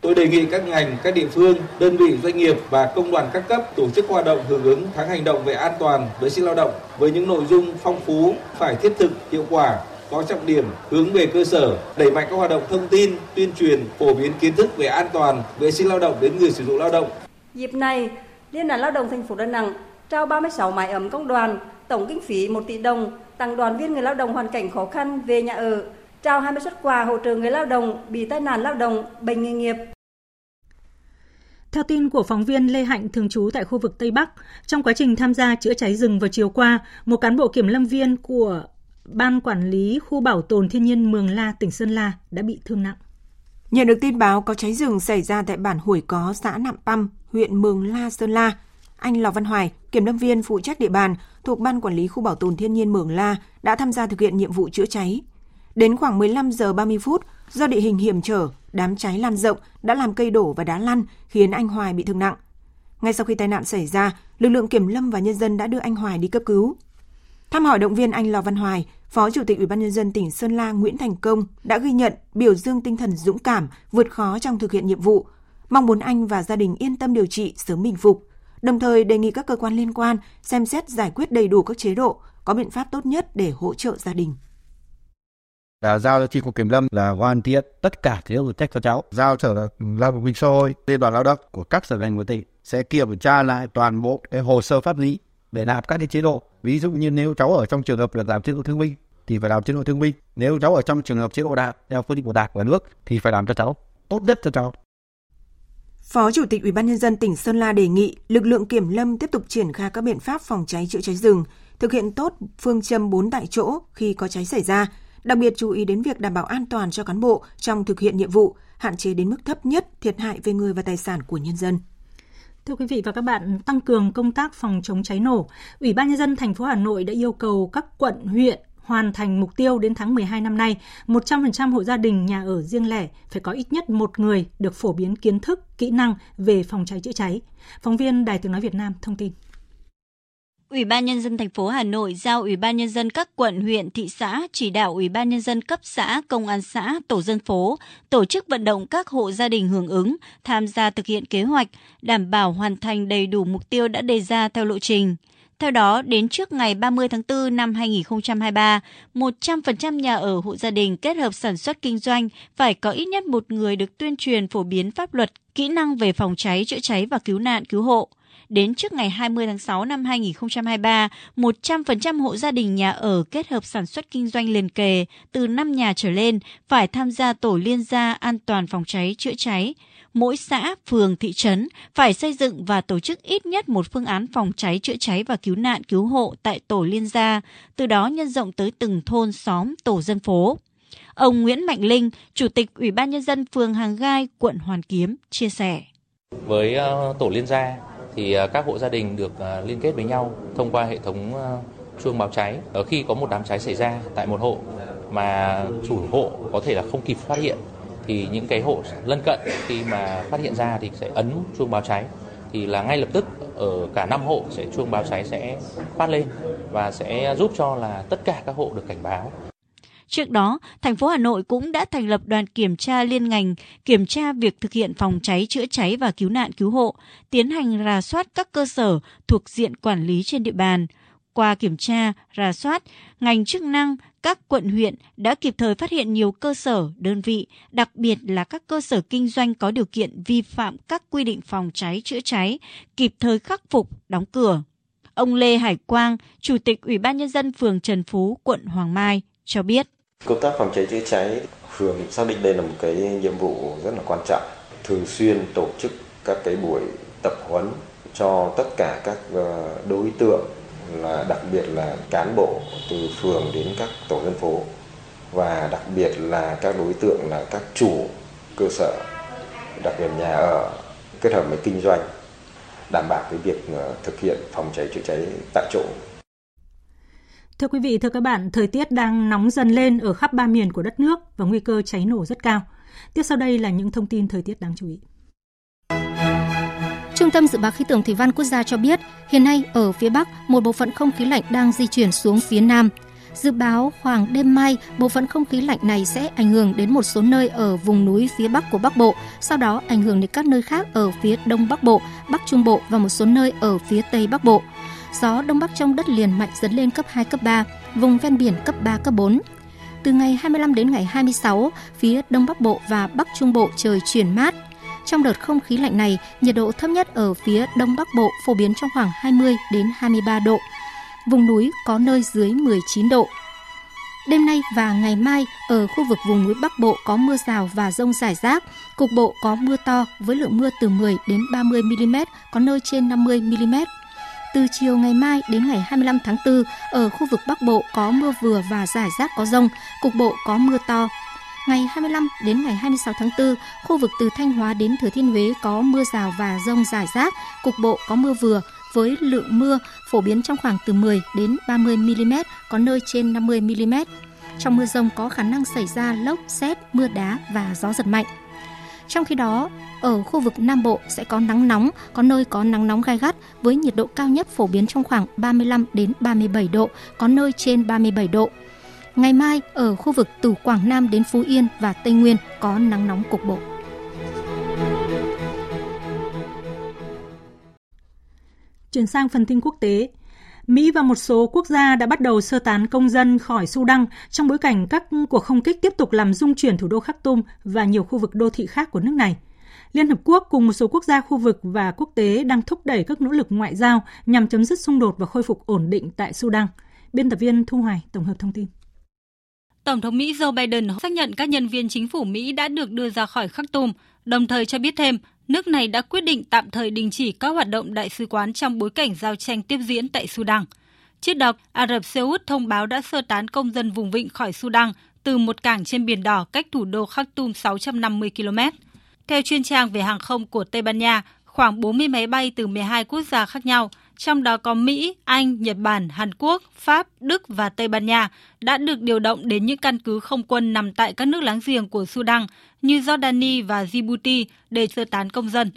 Tôi đề nghị các ngành, các địa phương, đơn vị doanh nghiệp và công đoàn các cấp tổ chức hoạt động hưởng ứng tháng hành động về an toàn vệ sinh lao động với những nội dung phong phú, phải thiết thực, hiệu quả, có trọng điểm hướng về cơ sở, đẩy mạnh các hoạt động thông tin, tuyên truyền, phổ biến kiến thức về an toàn vệ sinh lao động đến người sử dụng lao động. Dịp này, Liên đoàn Lao động thành phố Đà Nẵng trao 36 mái ấm công đoàn, tổng kinh phí 1 tỷ đồng, tặng đoàn viên người lao động hoàn cảnh khó khăn về nhà ở, trao 20 xuất quà hỗ trợ người lao động bị tai nạn lao động, bệnh nghề nghiệp. Theo tin của phóng viên Lê Hạnh thường trú tại khu vực Tây Bắc, trong quá trình tham gia chữa cháy rừng vào chiều qua, một cán bộ kiểm lâm viên của Ban Quản lý Khu Bảo tồn Thiên nhiên Mường La, tỉnh Sơn La đã bị thương nặng. Nhận được tin báo có cháy rừng xảy ra tại bản Hủy Có, xã Nạm Păm, huyện Mường La, Sơn La, anh Lò Văn Hoài, kiểm lâm viên phụ trách địa bàn thuộc Ban Quản lý Khu Bảo tồn Thiên nhiên Mường La đã tham gia thực hiện nhiệm vụ chữa cháy. Đến khoảng 15 giờ 30 phút, do địa hình hiểm trở, đám cháy lan rộng đã làm cây đổ và đá lăn khiến anh Hoài bị thương nặng. Ngay sau khi tai nạn xảy ra, lực lượng kiểm lâm và nhân dân đã đưa anh Hoài đi cấp cứu. Thăm hỏi động viên anh Lò Văn Hoài, Phó Chủ tịch Ủy ban nhân dân tỉnh Sơn La Nguyễn Thành Công đã ghi nhận, biểu dương tinh thần dũng cảm, vượt khó trong thực hiện nhiệm vụ, mong muốn anh và gia đình yên tâm điều trị sớm bình phục đồng thời đề nghị các cơ quan liên quan xem xét giải quyết đầy đủ các chế độ, có biện pháp tốt nhất để hỗ trợ gia đình. Đã giao cho chi cục kiểm lâm là hoàn thiện tất cả chế độ trách cho cháu. Giao sở lao động xã hội, liên đoàn lao động của các sở ngành của tỉnh sẽ kiểm tra lại toàn bộ cái hồ sơ pháp lý để nạp các cái chế độ. Ví dụ như nếu cháu ở trong trường hợp là giảm chế độ thương binh thì phải làm chế độ thương binh. Nếu cháu ở trong trường hợp chế độ đạm theo quy định của đảng và nước thì phải làm cho cháu tốt nhất cho cháu. Phó Chủ tịch Ủy ban nhân dân tỉnh Sơn La đề nghị lực lượng kiểm lâm tiếp tục triển khai các biện pháp phòng cháy chữa cháy rừng, thực hiện tốt phương châm 4 tại chỗ khi có cháy xảy ra, đặc biệt chú ý đến việc đảm bảo an toàn cho cán bộ trong thực hiện nhiệm vụ, hạn chế đến mức thấp nhất thiệt hại về người và tài sản của nhân dân. Thưa quý vị và các bạn, tăng cường công tác phòng chống cháy nổ, Ủy ban nhân dân thành phố Hà Nội đã yêu cầu các quận, huyện hoàn thành mục tiêu đến tháng 12 năm nay, 100% hộ gia đình nhà ở riêng lẻ phải có ít nhất một người được phổ biến kiến thức, kỹ năng về phòng cháy chữa cháy. Phóng viên Đài Tiếng Nói Việt Nam thông tin. Ủy ban nhân dân thành phố Hà Nội giao Ủy ban nhân dân các quận, huyện, thị xã chỉ đạo Ủy ban nhân dân cấp xã, công an xã, tổ dân phố tổ chức vận động các hộ gia đình hưởng ứng, tham gia thực hiện kế hoạch, đảm bảo hoàn thành đầy đủ mục tiêu đã đề ra theo lộ trình. Theo đó, đến trước ngày 30 tháng 4 năm 2023, 100% nhà ở hộ gia đình kết hợp sản xuất kinh doanh phải có ít nhất một người được tuyên truyền phổ biến pháp luật, kỹ năng về phòng cháy, chữa cháy và cứu nạn, cứu hộ. Đến trước ngày 20 tháng 6 năm 2023, 100% hộ gia đình nhà ở kết hợp sản xuất kinh doanh liền kề từ 5 nhà trở lên phải tham gia tổ liên gia an toàn phòng cháy chữa cháy. Mỗi xã, phường, thị trấn phải xây dựng và tổ chức ít nhất một phương án phòng cháy chữa cháy và cứu nạn cứu hộ tại tổ liên gia, từ đó nhân rộng tới từng thôn, xóm, tổ dân phố. Ông Nguyễn Mạnh Linh, Chủ tịch Ủy ban Nhân dân phường Hàng Gai, quận Hoàn Kiếm, chia sẻ. Với ờ, tổ liên gia thì à, các hộ gia đình được à, liên kết với nhau thông qua hệ thống à, chuông báo cháy. Ở khi có một đám cháy xảy ra tại một hộ mà chủ hộ có thể là không kịp phát hiện, thì những cái hộ lân cận khi mà phát hiện ra thì sẽ ấn chuông báo cháy thì là ngay lập tức ở cả năm hộ sẽ chuông báo cháy sẽ phát lên và sẽ giúp cho là tất cả các hộ được cảnh báo. Trước đó, thành phố Hà Nội cũng đã thành lập đoàn kiểm tra liên ngành, kiểm tra việc thực hiện phòng cháy chữa cháy và cứu nạn cứu hộ, tiến hành rà soát các cơ sở thuộc diện quản lý trên địa bàn. Qua kiểm tra, rà soát, ngành chức năng, các quận huyện đã kịp thời phát hiện nhiều cơ sở, đơn vị, đặc biệt là các cơ sở kinh doanh có điều kiện vi phạm các quy định phòng cháy chữa cháy, kịp thời khắc phục, đóng cửa. Ông Lê Hải Quang, Chủ tịch Ủy ban Nhân dân phường Trần Phú, quận Hoàng Mai, cho biết. Công tác phòng cháy chữa cháy, phường xác định đây là một cái nhiệm vụ rất là quan trọng, thường xuyên tổ chức các cái buổi tập huấn cho tất cả các ờ, đối tượng là đặc biệt là cán bộ từ phường đến các tổ dân phố và đặc biệt là các đối tượng là các chủ cơ sở đặc biệt nhà ở kết hợp với kinh doanh đảm bảo cái việc ờ, thực hiện phòng cháy chữa cháy tại chỗ. Thưa quý vị, thưa các bạn, thời tiết đang nóng dần lên ở khắp ba miền của đất nước và nguy cơ cháy nổ rất cao. Tiếp sau đây là những thông tin thời tiết đáng chú ý. Trung tâm Dự báo Khí tượng Thủy văn Quốc gia cho biết, hiện nay ở phía Bắc, một bộ phận không khí lạnh đang di chuyển xuống phía Nam. Dự báo khoảng đêm mai, bộ phận không khí lạnh này sẽ ảnh hưởng đến một số nơi ở vùng núi phía Bắc của Bắc Bộ, sau đó ảnh hưởng đến các nơi khác ở phía Đông Bắc Bộ, Bắc Trung Bộ và một số nơi ở phía Tây Bắc Bộ. Gió Đông Bắc trong đất liền mạnh dần lên cấp 2, cấp 3, vùng ven biển cấp 3, cấp 4. Từ ngày 25 đến ngày 26, phía Đông Bắc Bộ và Bắc Trung Bộ trời chuyển mát, trong đợt không khí lạnh này, nhiệt độ thấp nhất ở phía Đông Bắc Bộ phổ biến trong khoảng 20 đến 23 độ. Vùng núi có nơi dưới 19 độ. Đêm nay và ngày mai ở khu vực vùng núi Bắc Bộ có mưa rào và rông rải rác, cục bộ có mưa to với lượng mưa từ 10 đến 30 mm, có nơi trên 50 mm. Từ chiều ngày mai đến ngày 25 tháng 4, ở khu vực Bắc Bộ có mưa vừa và rải rác có rông, cục bộ có mưa to, Ngày 25 đến ngày 26 tháng 4, khu vực từ Thanh Hóa đến Thừa Thiên Huế có mưa rào và rông rải rác, cục bộ có mưa vừa với lượng mưa phổ biến trong khoảng từ 10 đến 30 mm, có nơi trên 50 mm. Trong mưa rông có khả năng xảy ra lốc, xét, mưa đá và gió giật mạnh. Trong khi đó, ở khu vực Nam Bộ sẽ có nắng nóng, có nơi có nắng nóng gai gắt với nhiệt độ cao nhất phổ biến trong khoảng 35 đến 37 độ, có nơi trên 37 độ. Ngày mai, ở khu vực từ Quảng Nam đến Phú Yên và Tây Nguyên có nắng nóng cục bộ. Chuyển sang phần tin quốc tế, Mỹ và một số quốc gia đã bắt đầu sơ tán công dân khỏi Sudan trong bối cảnh các cuộc không kích tiếp tục làm rung chuyển thủ đô Khartoum và nhiều khu vực đô thị khác của nước này. Liên Hợp Quốc cùng một số quốc gia khu vực và quốc tế đang thúc đẩy các nỗ lực ngoại giao nhằm chấm dứt xung đột và khôi phục ổn định tại Sudan. Biên tập viên Thu Hoài tổng hợp thông tin. Tổng thống Mỹ Joe Biden xác nhận các nhân viên chính phủ Mỹ đã được đưa ra khỏi Khartoum, đồng thời cho biết thêm nước này đã quyết định tạm thời đình chỉ các hoạt động đại sứ quán trong bối cảnh giao tranh tiếp diễn tại Sudan. Trước đó, Ả Rập Xê Út thông báo đã sơ tán công dân vùng vịnh khỏi Sudan từ một cảng trên Biển Đỏ cách thủ đô Khartoum 650 km. Theo chuyên trang về hàng không của Tây Ban Nha, khoảng 40 máy bay từ 12 quốc gia khác nhau, trong đó có Mỹ, Anh, Nhật Bản, Hàn Quốc, Pháp, Đức và Tây Ban Nha, đã được điều động đến những căn cứ không quân nằm tại các nước láng giềng của Sudan như Jordani và Djibouti để sơ tán công dân.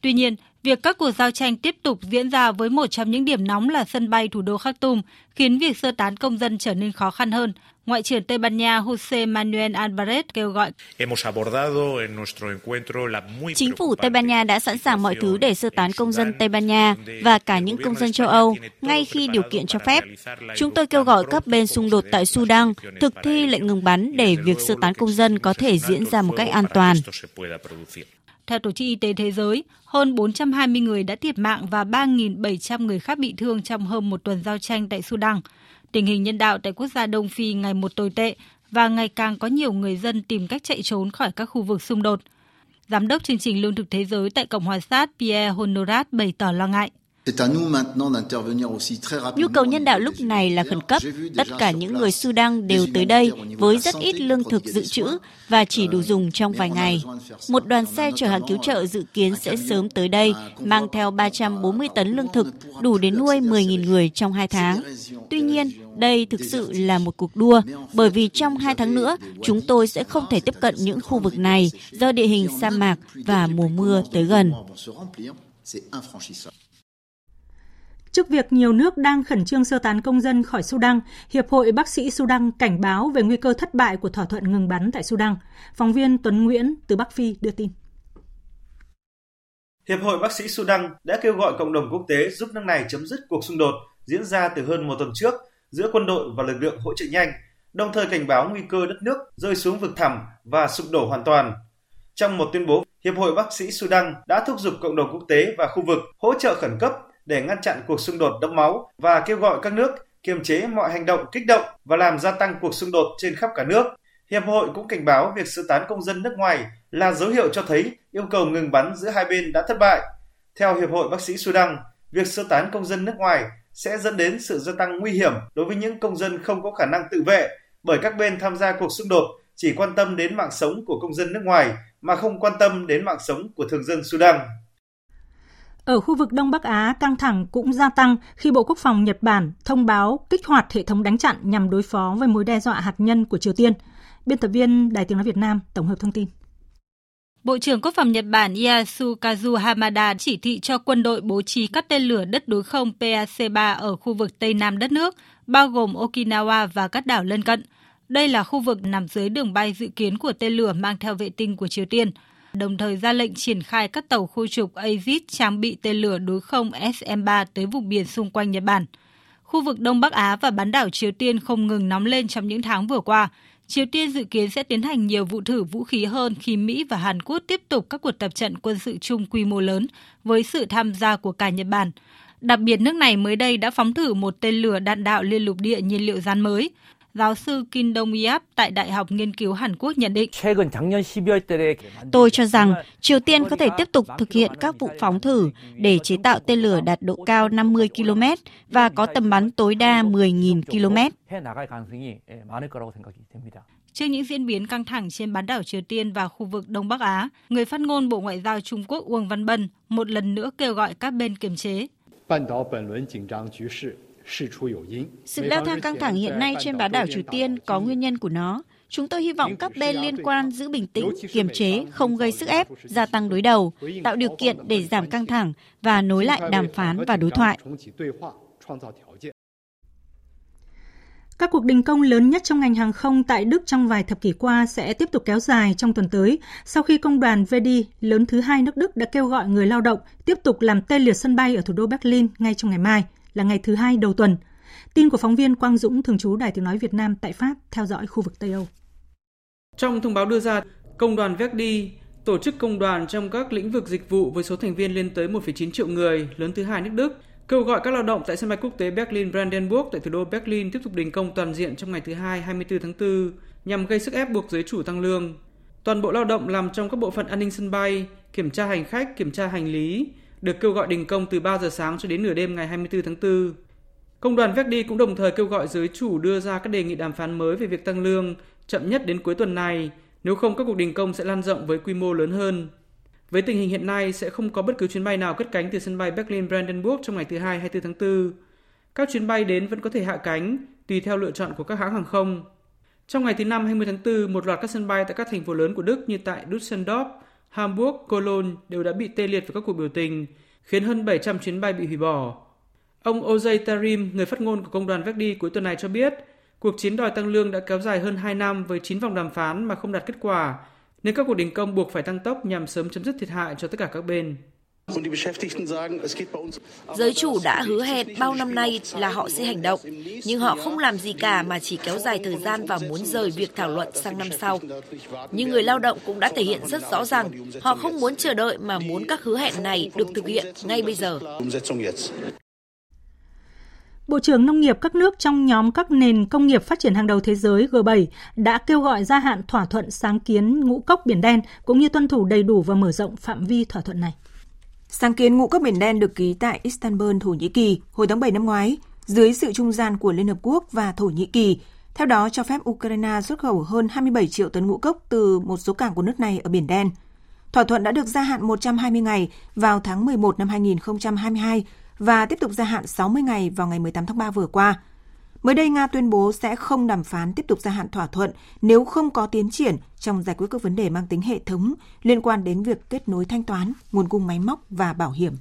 Tuy nhiên, việc các cuộc giao tranh tiếp tục diễn ra với một trong những điểm nóng là sân bay thủ đô Khartoum khiến việc sơ tán công dân trở nên khó khăn hơn. Ngoại trưởng Tây Ban Nha José Manuel Alvarez kêu gọi. Chính phủ Tây Ban Nha đã sẵn sàng mọi thứ để sơ tán công dân Tây Ban Nha và cả những công dân châu Âu ngay khi điều kiện cho phép. Chúng tôi kêu gọi các bên xung đột tại Sudan thực thi lệnh ngừng bắn để việc sơ tán công dân có thể diễn ra một cách an toàn. Theo Tổ chức Y tế Thế giới, hơn 420 người đã thiệt mạng và 3.700 người khác bị thương trong hơn một tuần giao tranh tại Sudan. Tình hình nhân đạo tại quốc gia Đông Phi ngày một tồi tệ và ngày càng có nhiều người dân tìm cách chạy trốn khỏi các khu vực xung đột. Giám đốc chương trình Lương thực Thế giới tại Cộng hòa Sát Pierre Honorat bày tỏ lo ngại. Nhu cầu nhân đạo lúc này là khẩn cấp. Tất cả những người Sudan đều tới đây với rất ít lương thực dự trữ và chỉ đủ dùng trong vài ngày. Một đoàn xe chở hàng cứu trợ dự kiến sẽ sớm tới đây, mang theo 340 tấn lương thực, đủ để nuôi 10.000 người trong hai tháng. Tuy nhiên, đây thực sự là một cuộc đua, bởi vì trong hai tháng nữa, chúng tôi sẽ không thể tiếp cận những khu vực này do địa hình sa mạc và mùa mưa tới gần. Trước việc nhiều nước đang khẩn trương sơ tán công dân khỏi Sudan, Hiệp hội Bác sĩ Sudan cảnh báo về nguy cơ thất bại của thỏa thuận ngừng bắn tại Sudan. Phóng viên Tuấn Nguyễn từ Bắc Phi đưa tin. Hiệp hội Bác sĩ Sudan đã kêu gọi cộng đồng quốc tế giúp nước này chấm dứt cuộc xung đột diễn ra từ hơn một tuần trước giữa quân đội và lực lượng hỗ trợ nhanh, đồng thời cảnh báo nguy cơ đất nước rơi xuống vực thẳm và sụp đổ hoàn toàn. Trong một tuyên bố, Hiệp hội Bác sĩ Sudan đã thúc giục cộng đồng quốc tế và khu vực hỗ trợ khẩn cấp để ngăn chặn cuộc xung đột đẫm máu và kêu gọi các nước kiềm chế mọi hành động kích động và làm gia tăng cuộc xung đột trên khắp cả nước. Hiệp hội cũng cảnh báo việc sơ tán công dân nước ngoài là dấu hiệu cho thấy yêu cầu ngừng bắn giữa hai bên đã thất bại. Theo Hiệp hội Bác sĩ Sudan, việc sơ tán công dân nước ngoài sẽ dẫn đến sự gia tăng nguy hiểm đối với những công dân không có khả năng tự vệ bởi các bên tham gia cuộc xung đột chỉ quan tâm đến mạng sống của công dân nước ngoài mà không quan tâm đến mạng sống của thường dân Sudan. Ở khu vực Đông Bắc Á, căng thẳng cũng gia tăng khi Bộ Quốc phòng Nhật Bản thông báo kích hoạt hệ thống đánh chặn nhằm đối phó với mối đe dọa hạt nhân của Triều Tiên. Biên tập viên Đài tiếng nói Việt Nam tổng hợp thông tin. Bộ trưởng Quốc phòng Nhật Bản Yasukazu Hamada chỉ thị cho quân đội bố trí các tên lửa đất đối không PAC-3 ở khu vực Tây Nam đất nước, bao gồm Okinawa và các đảo lân cận. Đây là khu vực nằm dưới đường bay dự kiến của tên lửa mang theo vệ tinh của Triều Tiên – đồng thời ra lệnh triển khai các tàu khu trục Aegis trang bị tên lửa đối không SM-3 tới vùng biển xung quanh Nhật Bản. Khu vực Đông Bắc Á và bán đảo Triều Tiên không ngừng nóng lên trong những tháng vừa qua. Triều Tiên dự kiến sẽ tiến hành nhiều vụ thử vũ khí hơn khi Mỹ và Hàn Quốc tiếp tục các cuộc tập trận quân sự chung quy mô lớn với sự tham gia của cả Nhật Bản. Đặc biệt nước này mới đây đã phóng thử một tên lửa đạn đạo liên lục địa nhiên liệu rán mới, Giáo sư Kim Dong Yap tại Đại học Nghiên cứu Hàn Quốc nhận định. Tôi cho rằng Triều Tiên có thể tiếp tục thực hiện các vụ phóng thử để chế tạo tên lửa đạt độ cao 50 km và có tầm bắn tối đa 10.000 km. Trước những diễn biến căng thẳng trên bán đảo Triều Tiên và khu vực Đông Bắc Á, người phát ngôn Bộ Ngoại giao Trung Quốc Uông Văn Bân một lần nữa kêu gọi các bên kiềm chế. Sự leo thang căng thẳng hiện nay trên bán đảo Triều Tiên có nguyên nhân của nó. Chúng tôi hy vọng các bên liên quan giữ bình tĩnh, kiềm chế, không gây sức ép, gia tăng đối đầu, tạo điều kiện để giảm căng thẳng và nối lại đàm phán và đối thoại. Các cuộc đình công lớn nhất trong ngành hàng không tại Đức trong vài thập kỷ qua sẽ tiếp tục kéo dài trong tuần tới, sau khi công đoàn Verdi lớn thứ hai nước Đức đã kêu gọi người lao động tiếp tục làm tê liệt sân bay ở thủ đô Berlin ngay trong ngày mai là ngày thứ hai đầu tuần. Tin của phóng viên Quang Dũng thường trú Đài Tiếng Nói Việt Nam tại Pháp theo dõi khu vực Tây Âu. Trong thông báo đưa ra, Công đoàn Verdi, tổ chức công đoàn trong các lĩnh vực dịch vụ với số thành viên lên tới 1,9 triệu người, lớn thứ hai nước Đức, kêu gọi các lao động tại sân bay quốc tế Berlin Brandenburg tại thủ đô Berlin tiếp tục đình công toàn diện trong ngày thứ hai 24 tháng 4 nhằm gây sức ép buộc giới chủ tăng lương. Toàn bộ lao động làm trong các bộ phận an ninh sân bay, kiểm tra hành khách, kiểm tra hành lý được kêu gọi đình công từ 3 giờ sáng cho đến nửa đêm ngày 24 tháng 4. Công đoàn Verdi cũng đồng thời kêu gọi giới chủ đưa ra các đề nghị đàm phán mới về việc tăng lương chậm nhất đến cuối tuần này, nếu không các cuộc đình công sẽ lan rộng với quy mô lớn hơn. Với tình hình hiện nay sẽ không có bất cứ chuyến bay nào cất cánh từ sân bay Berlin Brandenburg trong ngày thứ hai 24 tháng 4. Các chuyến bay đến vẫn có thể hạ cánh tùy theo lựa chọn của các hãng hàng không. Trong ngày thứ năm 20 tháng 4, một loạt các sân bay tại các thành phố lớn của Đức như tại Düsseldorf, Hamburg, Cologne đều đã bị tê liệt với các cuộc biểu tình, khiến hơn 700 chuyến bay bị hủy bỏ. Ông Ojay Tarim, người phát ngôn của công đoàn Verdi cuối tuần này cho biết, cuộc chiến đòi tăng lương đã kéo dài hơn 2 năm với 9 vòng đàm phán mà không đạt kết quả, nên các cuộc đình công buộc phải tăng tốc nhằm sớm chấm dứt thiệt hại cho tất cả các bên. Giới chủ đã hứa hẹn bao năm nay là họ sẽ hành động, nhưng họ không làm gì cả mà chỉ kéo dài thời gian và muốn rời việc thảo luận sang năm sau. Nhưng người lao động cũng đã thể hiện rất rõ rằng họ không muốn chờ đợi mà muốn các hứa hẹn này được thực hiện ngay bây giờ. Bộ trưởng Nông nghiệp các nước trong nhóm các nền công nghiệp phát triển hàng đầu thế giới G7 đã kêu gọi gia hạn thỏa thuận sáng kiến ngũ cốc Biển Đen cũng như tuân thủ đầy đủ và mở rộng phạm vi thỏa thuận này. Sáng kiến ngũ cốc Biển Đen được ký tại Istanbul, Thổ Nhĩ Kỳ hồi tháng 7 năm ngoái dưới sự trung gian của Liên Hợp Quốc và Thổ Nhĩ Kỳ, theo đó cho phép Ukraine xuất khẩu hơn 27 triệu tấn ngũ cốc từ một số cảng của nước này ở Biển Đen. Thỏa thuận đã được gia hạn 120 ngày vào tháng 11 năm 2022 và tiếp tục gia hạn 60 ngày vào ngày 18 tháng 3 vừa qua. Mới đây, Nga tuyên bố sẽ không đàm phán tiếp tục gia hạn thỏa thuận nếu không có tiến triển trong giải quyết các vấn đề mang tính hệ thống liên quan đến việc kết nối thanh toán, nguồn cung máy móc và bảo hiểm.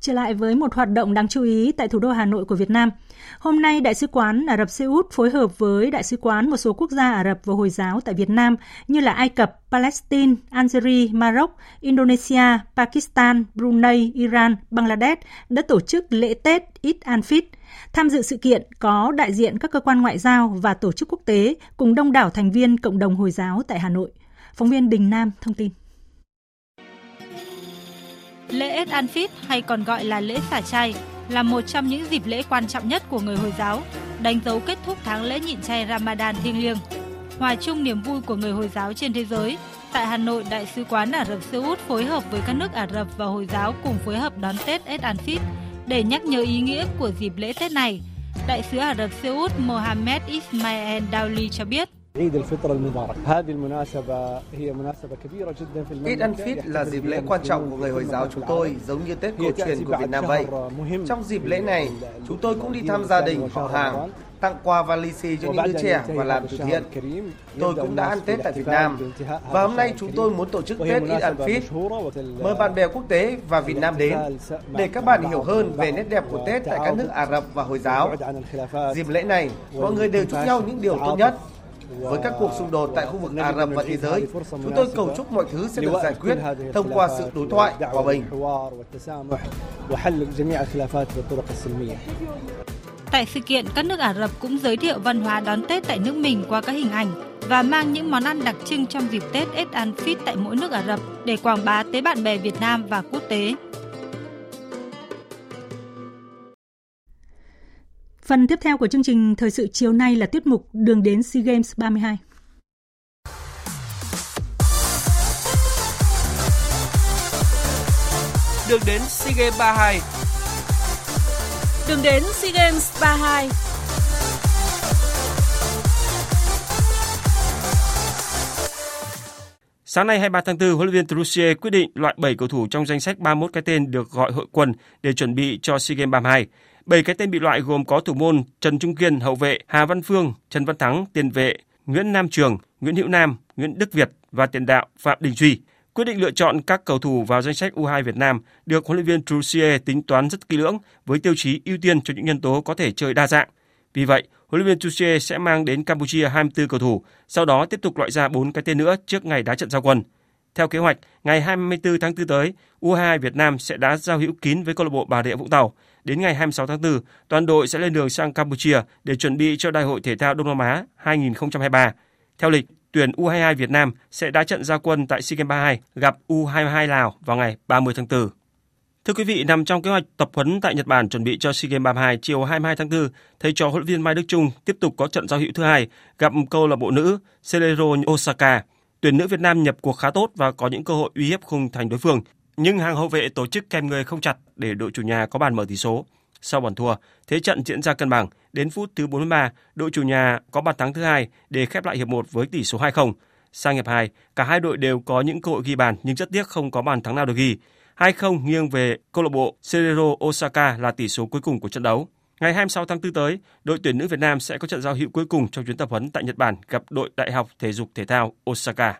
Trở lại với một hoạt động đáng chú ý tại thủ đô Hà Nội của Việt Nam. Hôm nay, Đại sứ quán Ả Rập Xê Út phối hợp với Đại sứ quán một số quốc gia Ả Rập và Hồi giáo tại Việt Nam như là Ai Cập, Palestine, Algeria, Maroc, Indonesia, Pakistan, Brunei, Iran, Bangladesh đã tổ chức lễ Tết Eid al-Fitr. Tham dự sự kiện có đại diện các cơ quan ngoại giao và tổ chức quốc tế cùng đông đảo thành viên cộng đồng Hồi giáo tại Hà Nội. Phóng viên Đình Nam thông tin. Lễ Eid al-Fitr hay còn gọi là lễ xả chay là một trong những dịp lễ quan trọng nhất của người Hồi giáo, đánh dấu kết thúc tháng lễ nhịn chay Ramadan thiêng liêng. Hòa chung niềm vui của người Hồi giáo trên thế giới, tại Hà Nội, Đại sứ quán Ả Rập Xê Út phối hợp với các nước Ả Rập và Hồi giáo cùng phối hợp đón Tết Eid al-Fitr để nhắc nhớ ý nghĩa của dịp lễ Tết này. Đại sứ Ả Rập Xê Út Mohammed Ismail Dauli cho biết, Eid al-Fitr là dịp lễ quan trọng của người Hồi giáo chúng tôi, giống như Tết cổ truyền của Việt Nam vậy. Trong dịp lễ này, chúng tôi cũng đi thăm gia đình, họ hàng, tặng quà và lì xì cho những đứa trẻ và làm từ thiện. Tôi cũng đã ăn Tết tại Việt Nam và hôm nay chúng tôi muốn tổ chức Tết Eid al-Fitr, mời bạn bè quốc tế và Việt Nam đến để các bạn hiểu hơn về nét đẹp của Tết tại các nước Ả Rập và Hồi giáo. Dịp lễ này, mọi người đều chúc nhau những điều tốt nhất với các cuộc xung đột tại khu vực Ả Rập và thế giới, chúng tôi cầu chúc mọi thứ sẽ được giải quyết thông qua sự đối thoại, hòa bình. Tại sự kiện, các nước Ả Rập cũng giới thiệu văn hóa đón Tết tại nước mình qua các hình ảnh và mang những món ăn đặc trưng trong dịp Tết Eid al-Fitr tại mỗi nước Ả Rập để quảng bá tới bạn bè Việt Nam và quốc tế. Phần tiếp theo của chương trình thời sự chiều nay là tiết mục Đường đến SEA Games 32. Đường đến SEA Games 32. Đường đến SEA Games 32. Sáng nay 23 tháng 4, huấn luyện viên Trussier quyết định loại 7 cầu thủ trong danh sách 31 cái tên được gọi hội quân để chuẩn bị cho SEA Games 32. 7 cái tên bị loại gồm có thủ môn Trần Trung Kiên hậu vệ, Hà Văn Phương, Trần Văn Thắng tiền vệ, Nguyễn Nam Trường, Nguyễn Hữu Nam, Nguyễn Đức Việt và tiền đạo Phạm Đình Duy. Quyết định lựa chọn các cầu thủ vào danh sách U2 Việt Nam được huấn luyện viên Trussier tính toán rất kỹ lưỡng với tiêu chí ưu tiên cho những nhân tố có thể chơi đa dạng. Vì vậy, huấn luyện viên Trussier sẽ mang đến Campuchia 24 cầu thủ, sau đó tiếp tục loại ra 4 cái tên nữa trước ngày đá trận giao quân. Theo kế hoạch, ngày 24 tháng 4 tới, U2 Việt Nam sẽ đá giao hữu kín với câu lạc bộ Bà Rịa Vũng Tàu. Đến ngày 26 tháng 4, toàn đội sẽ lên đường sang Campuchia để chuẩn bị cho Đại hội thể thao Đông Nam Á 2023. Theo lịch, tuyển U22 Việt Nam sẽ đá trận giao quân tại SEA Games 32 gặp U22 Lào vào ngày 30 tháng 4. Thưa quý vị, nằm trong kế hoạch tập huấn tại Nhật Bản chuẩn bị cho SEA Games 32 chiều 22 tháng 4, thầy trò huấn viên Mai Đức Trung tiếp tục có trận giao hữu thứ hai gặp câu lạc bộ nữ Celero Osaka. Tuyển nữ Việt Nam nhập cuộc khá tốt và có những cơ hội uy hiếp khung thành đối phương, nhưng hàng hậu vệ tổ chức kèm người không chặt để đội chủ nhà có bàn mở tỷ số. Sau bàn thua, thế trận diễn ra cân bằng. Đến phút thứ 43, đội chủ nhà có bàn thắng thứ hai để khép lại hiệp 1 với tỷ số 2-0. Sang hiệp 2, cả hai đội đều có những cơ hội ghi bàn nhưng rất tiếc không có bàn thắng nào được ghi. 2-0 nghiêng về câu lạc bộ Serero Osaka là tỷ số cuối cùng của trận đấu. Ngày 26 tháng 4 tới, đội tuyển nữ Việt Nam sẽ có trận giao hữu cuối cùng trong chuyến tập huấn tại Nhật Bản gặp đội Đại học Thể dục Thể thao Osaka.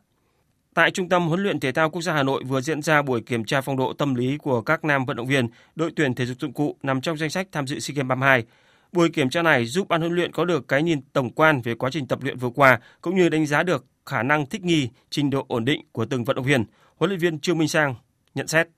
Tại Trung tâm huấn luyện thể thao quốc gia Hà Nội vừa diễn ra buổi kiểm tra phong độ tâm lý của các nam vận động viên đội tuyển thể dục dụng cụ nằm trong danh sách tham dự SEA Games 32. Buổi kiểm tra này giúp ban huấn luyện có được cái nhìn tổng quan về quá trình tập luyện vừa qua cũng như đánh giá được khả năng thích nghi, trình độ ổn định của từng vận động viên. Huấn luyện viên Trương Minh Sang nhận xét.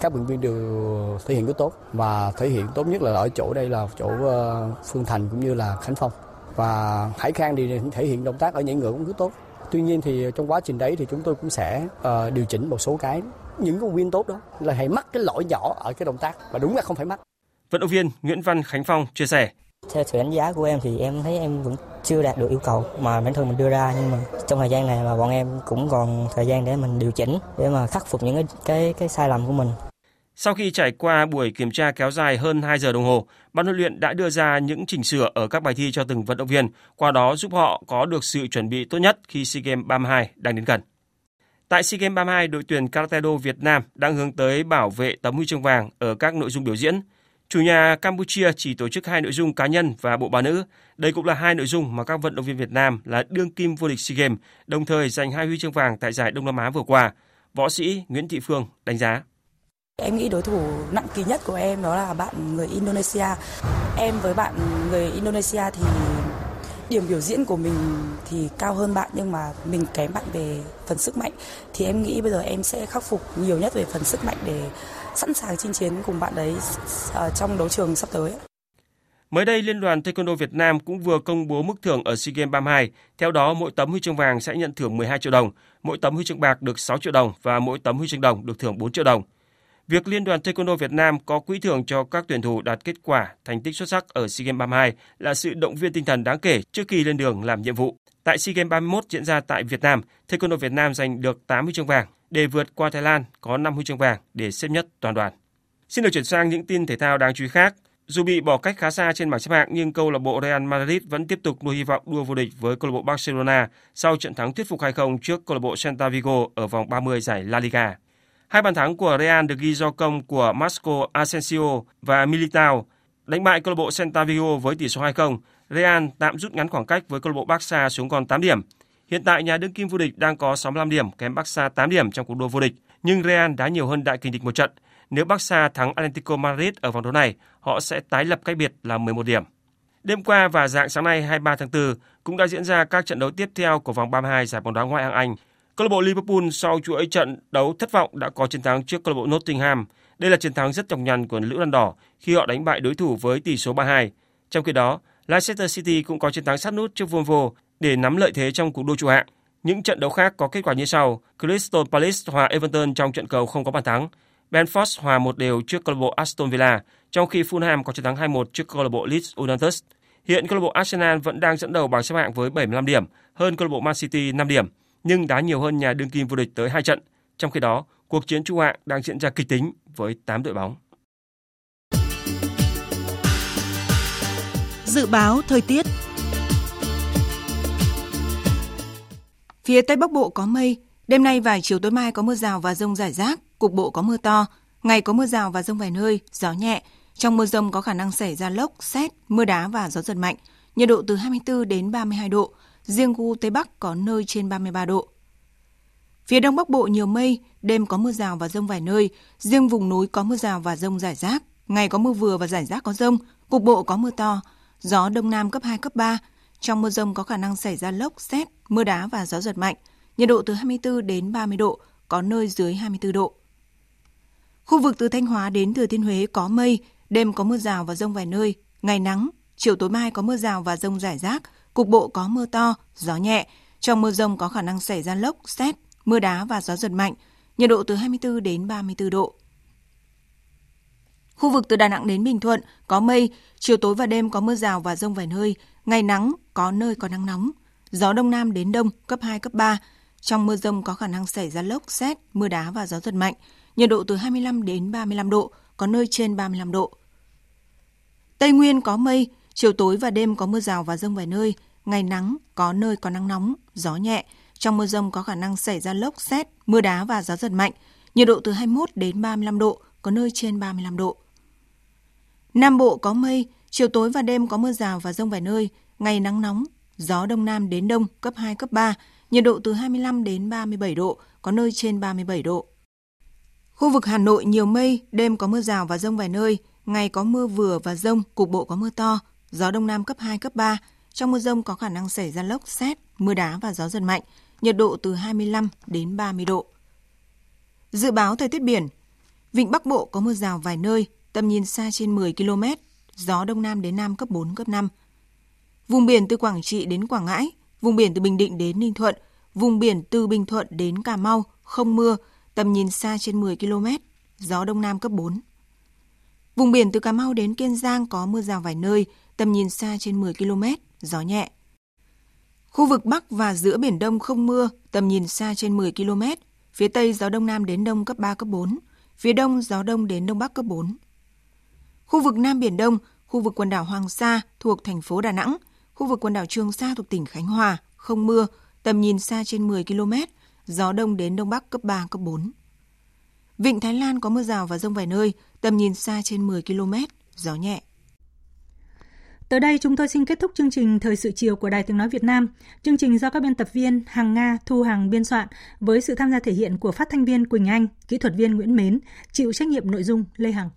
Các vận động viên đều thể hiện rất tốt và thể hiện tốt nhất là ở chỗ đây là chỗ ờ, Phương Thành cũng như là Khánh Phong và Hải Khang thì thể hiện động tác ở nhảy ngựa cũng rất tốt. Tuy nhiên thì trong quá trình đấy thì chúng tôi cũng sẽ uh, điều chỉnh một số cái những công viên tốt đó là hãy mắc cái lỗi nhỏ ở cái động tác và đúng là không phải mắc. Vận động viên Nguyễn Văn Khánh Phong chia sẻ. Theo sự đánh giá của em thì em thấy em vẫn chưa đạt được yêu cầu mà bản thân mình đưa ra nhưng mà trong thời gian này mà bọn em cũng còn thời gian để mình điều chỉnh để mà khắc phục những cái cái, cái sai lầm của mình. Sau khi trải qua buổi kiểm tra kéo dài hơn 2 giờ đồng hồ, ban huấn luyện đã đưa ra những chỉnh sửa ở các bài thi cho từng vận động viên, qua đó giúp họ có được sự chuẩn bị tốt nhất khi SEA Games 32 đang đến gần. Tại SEA Games 32, đội tuyển Karate Do Việt Nam đang hướng tới bảo vệ tấm huy chương vàng ở các nội dung biểu diễn. Chủ nhà Campuchia chỉ tổ chức hai nội dung cá nhân và bộ ba nữ. Đây cũng là hai nội dung mà các vận động viên Việt Nam là đương kim vô địch SEA Games, đồng thời giành hai huy chương vàng tại giải Đông Nam Á vừa qua. Võ sĩ Nguyễn Thị Phương đánh giá. Em nghĩ đối thủ nặng ký nhất của em đó là bạn người Indonesia. Em với bạn người Indonesia thì điểm biểu diễn của mình thì cao hơn bạn nhưng mà mình kém bạn về phần sức mạnh thì em nghĩ bây giờ em sẽ khắc phục nhiều nhất về phần sức mạnh để sẵn sàng chinh chiến cùng bạn đấy ờ, trong đấu trường sắp tới. Mới đây, Liên đoàn Taekwondo Việt Nam cũng vừa công bố mức thưởng ở SEA Games 32. Theo đó, mỗi tấm huy chương vàng sẽ nhận thưởng 12 triệu đồng, mỗi tấm huy chương bạc được 6 triệu đồng và mỗi tấm huy chương đồng được thưởng 4 triệu đồng. Việc Liên đoàn Taekwondo Việt Nam có quỹ thưởng cho các tuyển thủ đạt kết quả thành tích xuất sắc ở SEA Games 32 là sự động viên tinh thần đáng kể trước khi lên đường làm nhiệm vụ. Tại SEA Games 31 diễn ra tại Việt Nam, Taekwondo Việt Nam giành được 8 huy chương vàng để vượt qua Thái Lan có 5 huy chương vàng để xếp nhất toàn đoàn. Xin được chuyển sang những tin thể thao đáng chú ý khác. Dù bị bỏ cách khá xa trên bảng xếp hạng nhưng câu lạc bộ Real Madrid vẫn tiếp tục nuôi hy vọng đua vô địch với câu lạc bộ Barcelona sau trận thắng thuyết phục 2-0 trước câu lạc bộ Celta Vigo ở vòng 30 giải La Liga. Hai bàn thắng của Real được ghi do công của Marco Asensio và Militao. Đánh bại câu lạc bộ Celta Vigo với tỷ số 2-0, Real tạm rút ngắn khoảng cách với câu lạc bộ Barca xuống còn 8 điểm. Hiện tại nhà đương kim vô địch đang có 65 điểm, kém Barca 8 điểm trong cuộc đua vô địch, nhưng Real đã nhiều hơn đại kình địch một trận. Nếu Barca thắng Atletico Madrid ở vòng đấu này, họ sẽ tái lập cách biệt là 11 điểm. Đêm qua và dạng sáng nay 23 tháng 4 cũng đã diễn ra các trận đấu tiếp theo của vòng 32 giải bóng đá ngoại hạng Anh Câu lạc bộ Liverpool sau chuỗi trận đấu thất vọng đã có chiến thắng trước câu lạc bộ Nottingham. Đây là chiến thắng rất nhọc nhằn của Lữ Đan Đỏ khi họ đánh bại đối thủ với tỷ số 3-2. Trong khi đó, Leicester City cũng có chiến thắng sát nút trước Wolves để nắm lợi thế trong cuộc đua trụ hạng. Những trận đấu khác có kết quả như sau: Crystal Palace hòa Everton trong trận cầu không có bàn thắng. Brentford hòa một đều trước câu lạc bộ Aston Villa, trong khi Fulham có chiến thắng 2-1 trước câu lạc bộ Leeds United. Hiện câu lạc bộ Arsenal vẫn đang dẫn đầu bảng xếp hạng với 75 điểm, hơn câu lạc bộ Man City 5 điểm nhưng đá nhiều hơn nhà đương kim vô địch tới 2 trận. Trong khi đó, cuộc chiến trung hạng đang diễn ra kịch tính với 8 đội bóng. Dự báo thời tiết Phía Tây Bắc Bộ có mây, đêm nay và chiều tối mai có mưa rào và rông rải rác, cục bộ có mưa to, ngày có mưa rào và rông vài nơi, gió nhẹ. Trong mưa rông có khả năng xảy ra lốc, xét, mưa đá và gió giật mạnh, nhiệt độ từ 24 đến 32 độ, riêng khu Tây Bắc có nơi trên 33 độ. Phía Đông Bắc Bộ nhiều mây, đêm có mưa rào và rông vài nơi, riêng vùng núi có mưa rào và rông rải rác, ngày có mưa vừa và rải rác có rông, cục bộ có mưa to, gió Đông Nam cấp 2, cấp 3. Trong mưa rông có khả năng xảy ra lốc, xét, mưa đá và gió giật mạnh, nhiệt độ từ 24 đến 30 độ, có nơi dưới 24 độ. Khu vực từ Thanh Hóa đến Thừa Thiên Huế có mây, đêm có mưa rào và rông vài nơi, ngày nắng, chiều tối mai có mưa rào và rông rải rác, Cục bộ có mưa to, gió nhẹ. Trong mưa rông có khả năng xảy ra lốc, xét, mưa đá và gió giật mạnh. Nhiệt độ từ 24 đến 34 độ. Khu vực từ Đà Nẵng đến Bình Thuận có mây, chiều tối và đêm có mưa rào và rông vài nơi, ngày nắng, có nơi có nắng nóng. Gió đông nam đến đông cấp 2, cấp 3. Trong mưa rông có khả năng xảy ra lốc, xét, mưa đá và gió giật mạnh. Nhiệt độ từ 25 đến 35 độ, có nơi trên 35 độ. Tây Nguyên có mây, chiều tối và đêm có mưa rào và rông vài nơi, ngày nắng, có nơi có nắng nóng, gió nhẹ. Trong mưa rông có khả năng xảy ra lốc, xét, mưa đá và gió giật mạnh. Nhiệt độ từ 21 đến 35 độ, có nơi trên 35 độ. Nam Bộ có mây, chiều tối và đêm có mưa rào và rông vài nơi, ngày nắng nóng, gió đông nam đến đông cấp 2, cấp 3, nhiệt độ từ 25 đến 37 độ, có nơi trên 37 độ. Khu vực Hà Nội nhiều mây, đêm có mưa rào và rông vài nơi, ngày có mưa vừa và rông, cục bộ có mưa to, gió đông nam cấp 2, cấp 3. Trong mưa rông có khả năng xảy ra lốc, xét, mưa đá và gió giật mạnh, nhiệt độ từ 25 đến 30 độ. Dự báo thời tiết biển, Vịnh Bắc Bộ có mưa rào vài nơi, tầm nhìn xa trên 10 km, gió đông nam đến nam cấp 4, cấp 5. Vùng biển từ Quảng Trị đến Quảng Ngãi, vùng biển từ Bình Định đến Ninh Thuận, vùng biển từ Bình Thuận đến Cà Mau, không mưa, tầm nhìn xa trên 10 km, gió đông nam cấp 4. Vùng biển từ Cà Mau đến Kiên Giang có mưa rào vài nơi, tầm nhìn xa trên 10 km, gió nhẹ. Khu vực Bắc và giữa Biển Đông không mưa, tầm nhìn xa trên 10 km, phía Tây gió Đông Nam đến Đông cấp 3, cấp 4, phía Đông gió Đông đến Đông Bắc cấp 4. Khu vực Nam Biển Đông, khu vực quần đảo Hoàng Sa thuộc thành phố Đà Nẵng, khu vực quần đảo Trường Sa thuộc tỉnh Khánh Hòa, không mưa, tầm nhìn xa trên 10 km, gió Đông đến Đông Bắc cấp 3, cấp 4. Vịnh Thái Lan có mưa rào và rông vài nơi, tầm nhìn xa trên 10 km, gió nhẹ. Tới đây chúng tôi xin kết thúc chương trình Thời sự chiều của Đài Tiếng Nói Việt Nam. Chương trình do các biên tập viên Hằng Nga, Thu Hằng biên soạn với sự tham gia thể hiện của phát thanh viên Quỳnh Anh, kỹ thuật viên Nguyễn Mến, chịu trách nhiệm nội dung Lê Hằng.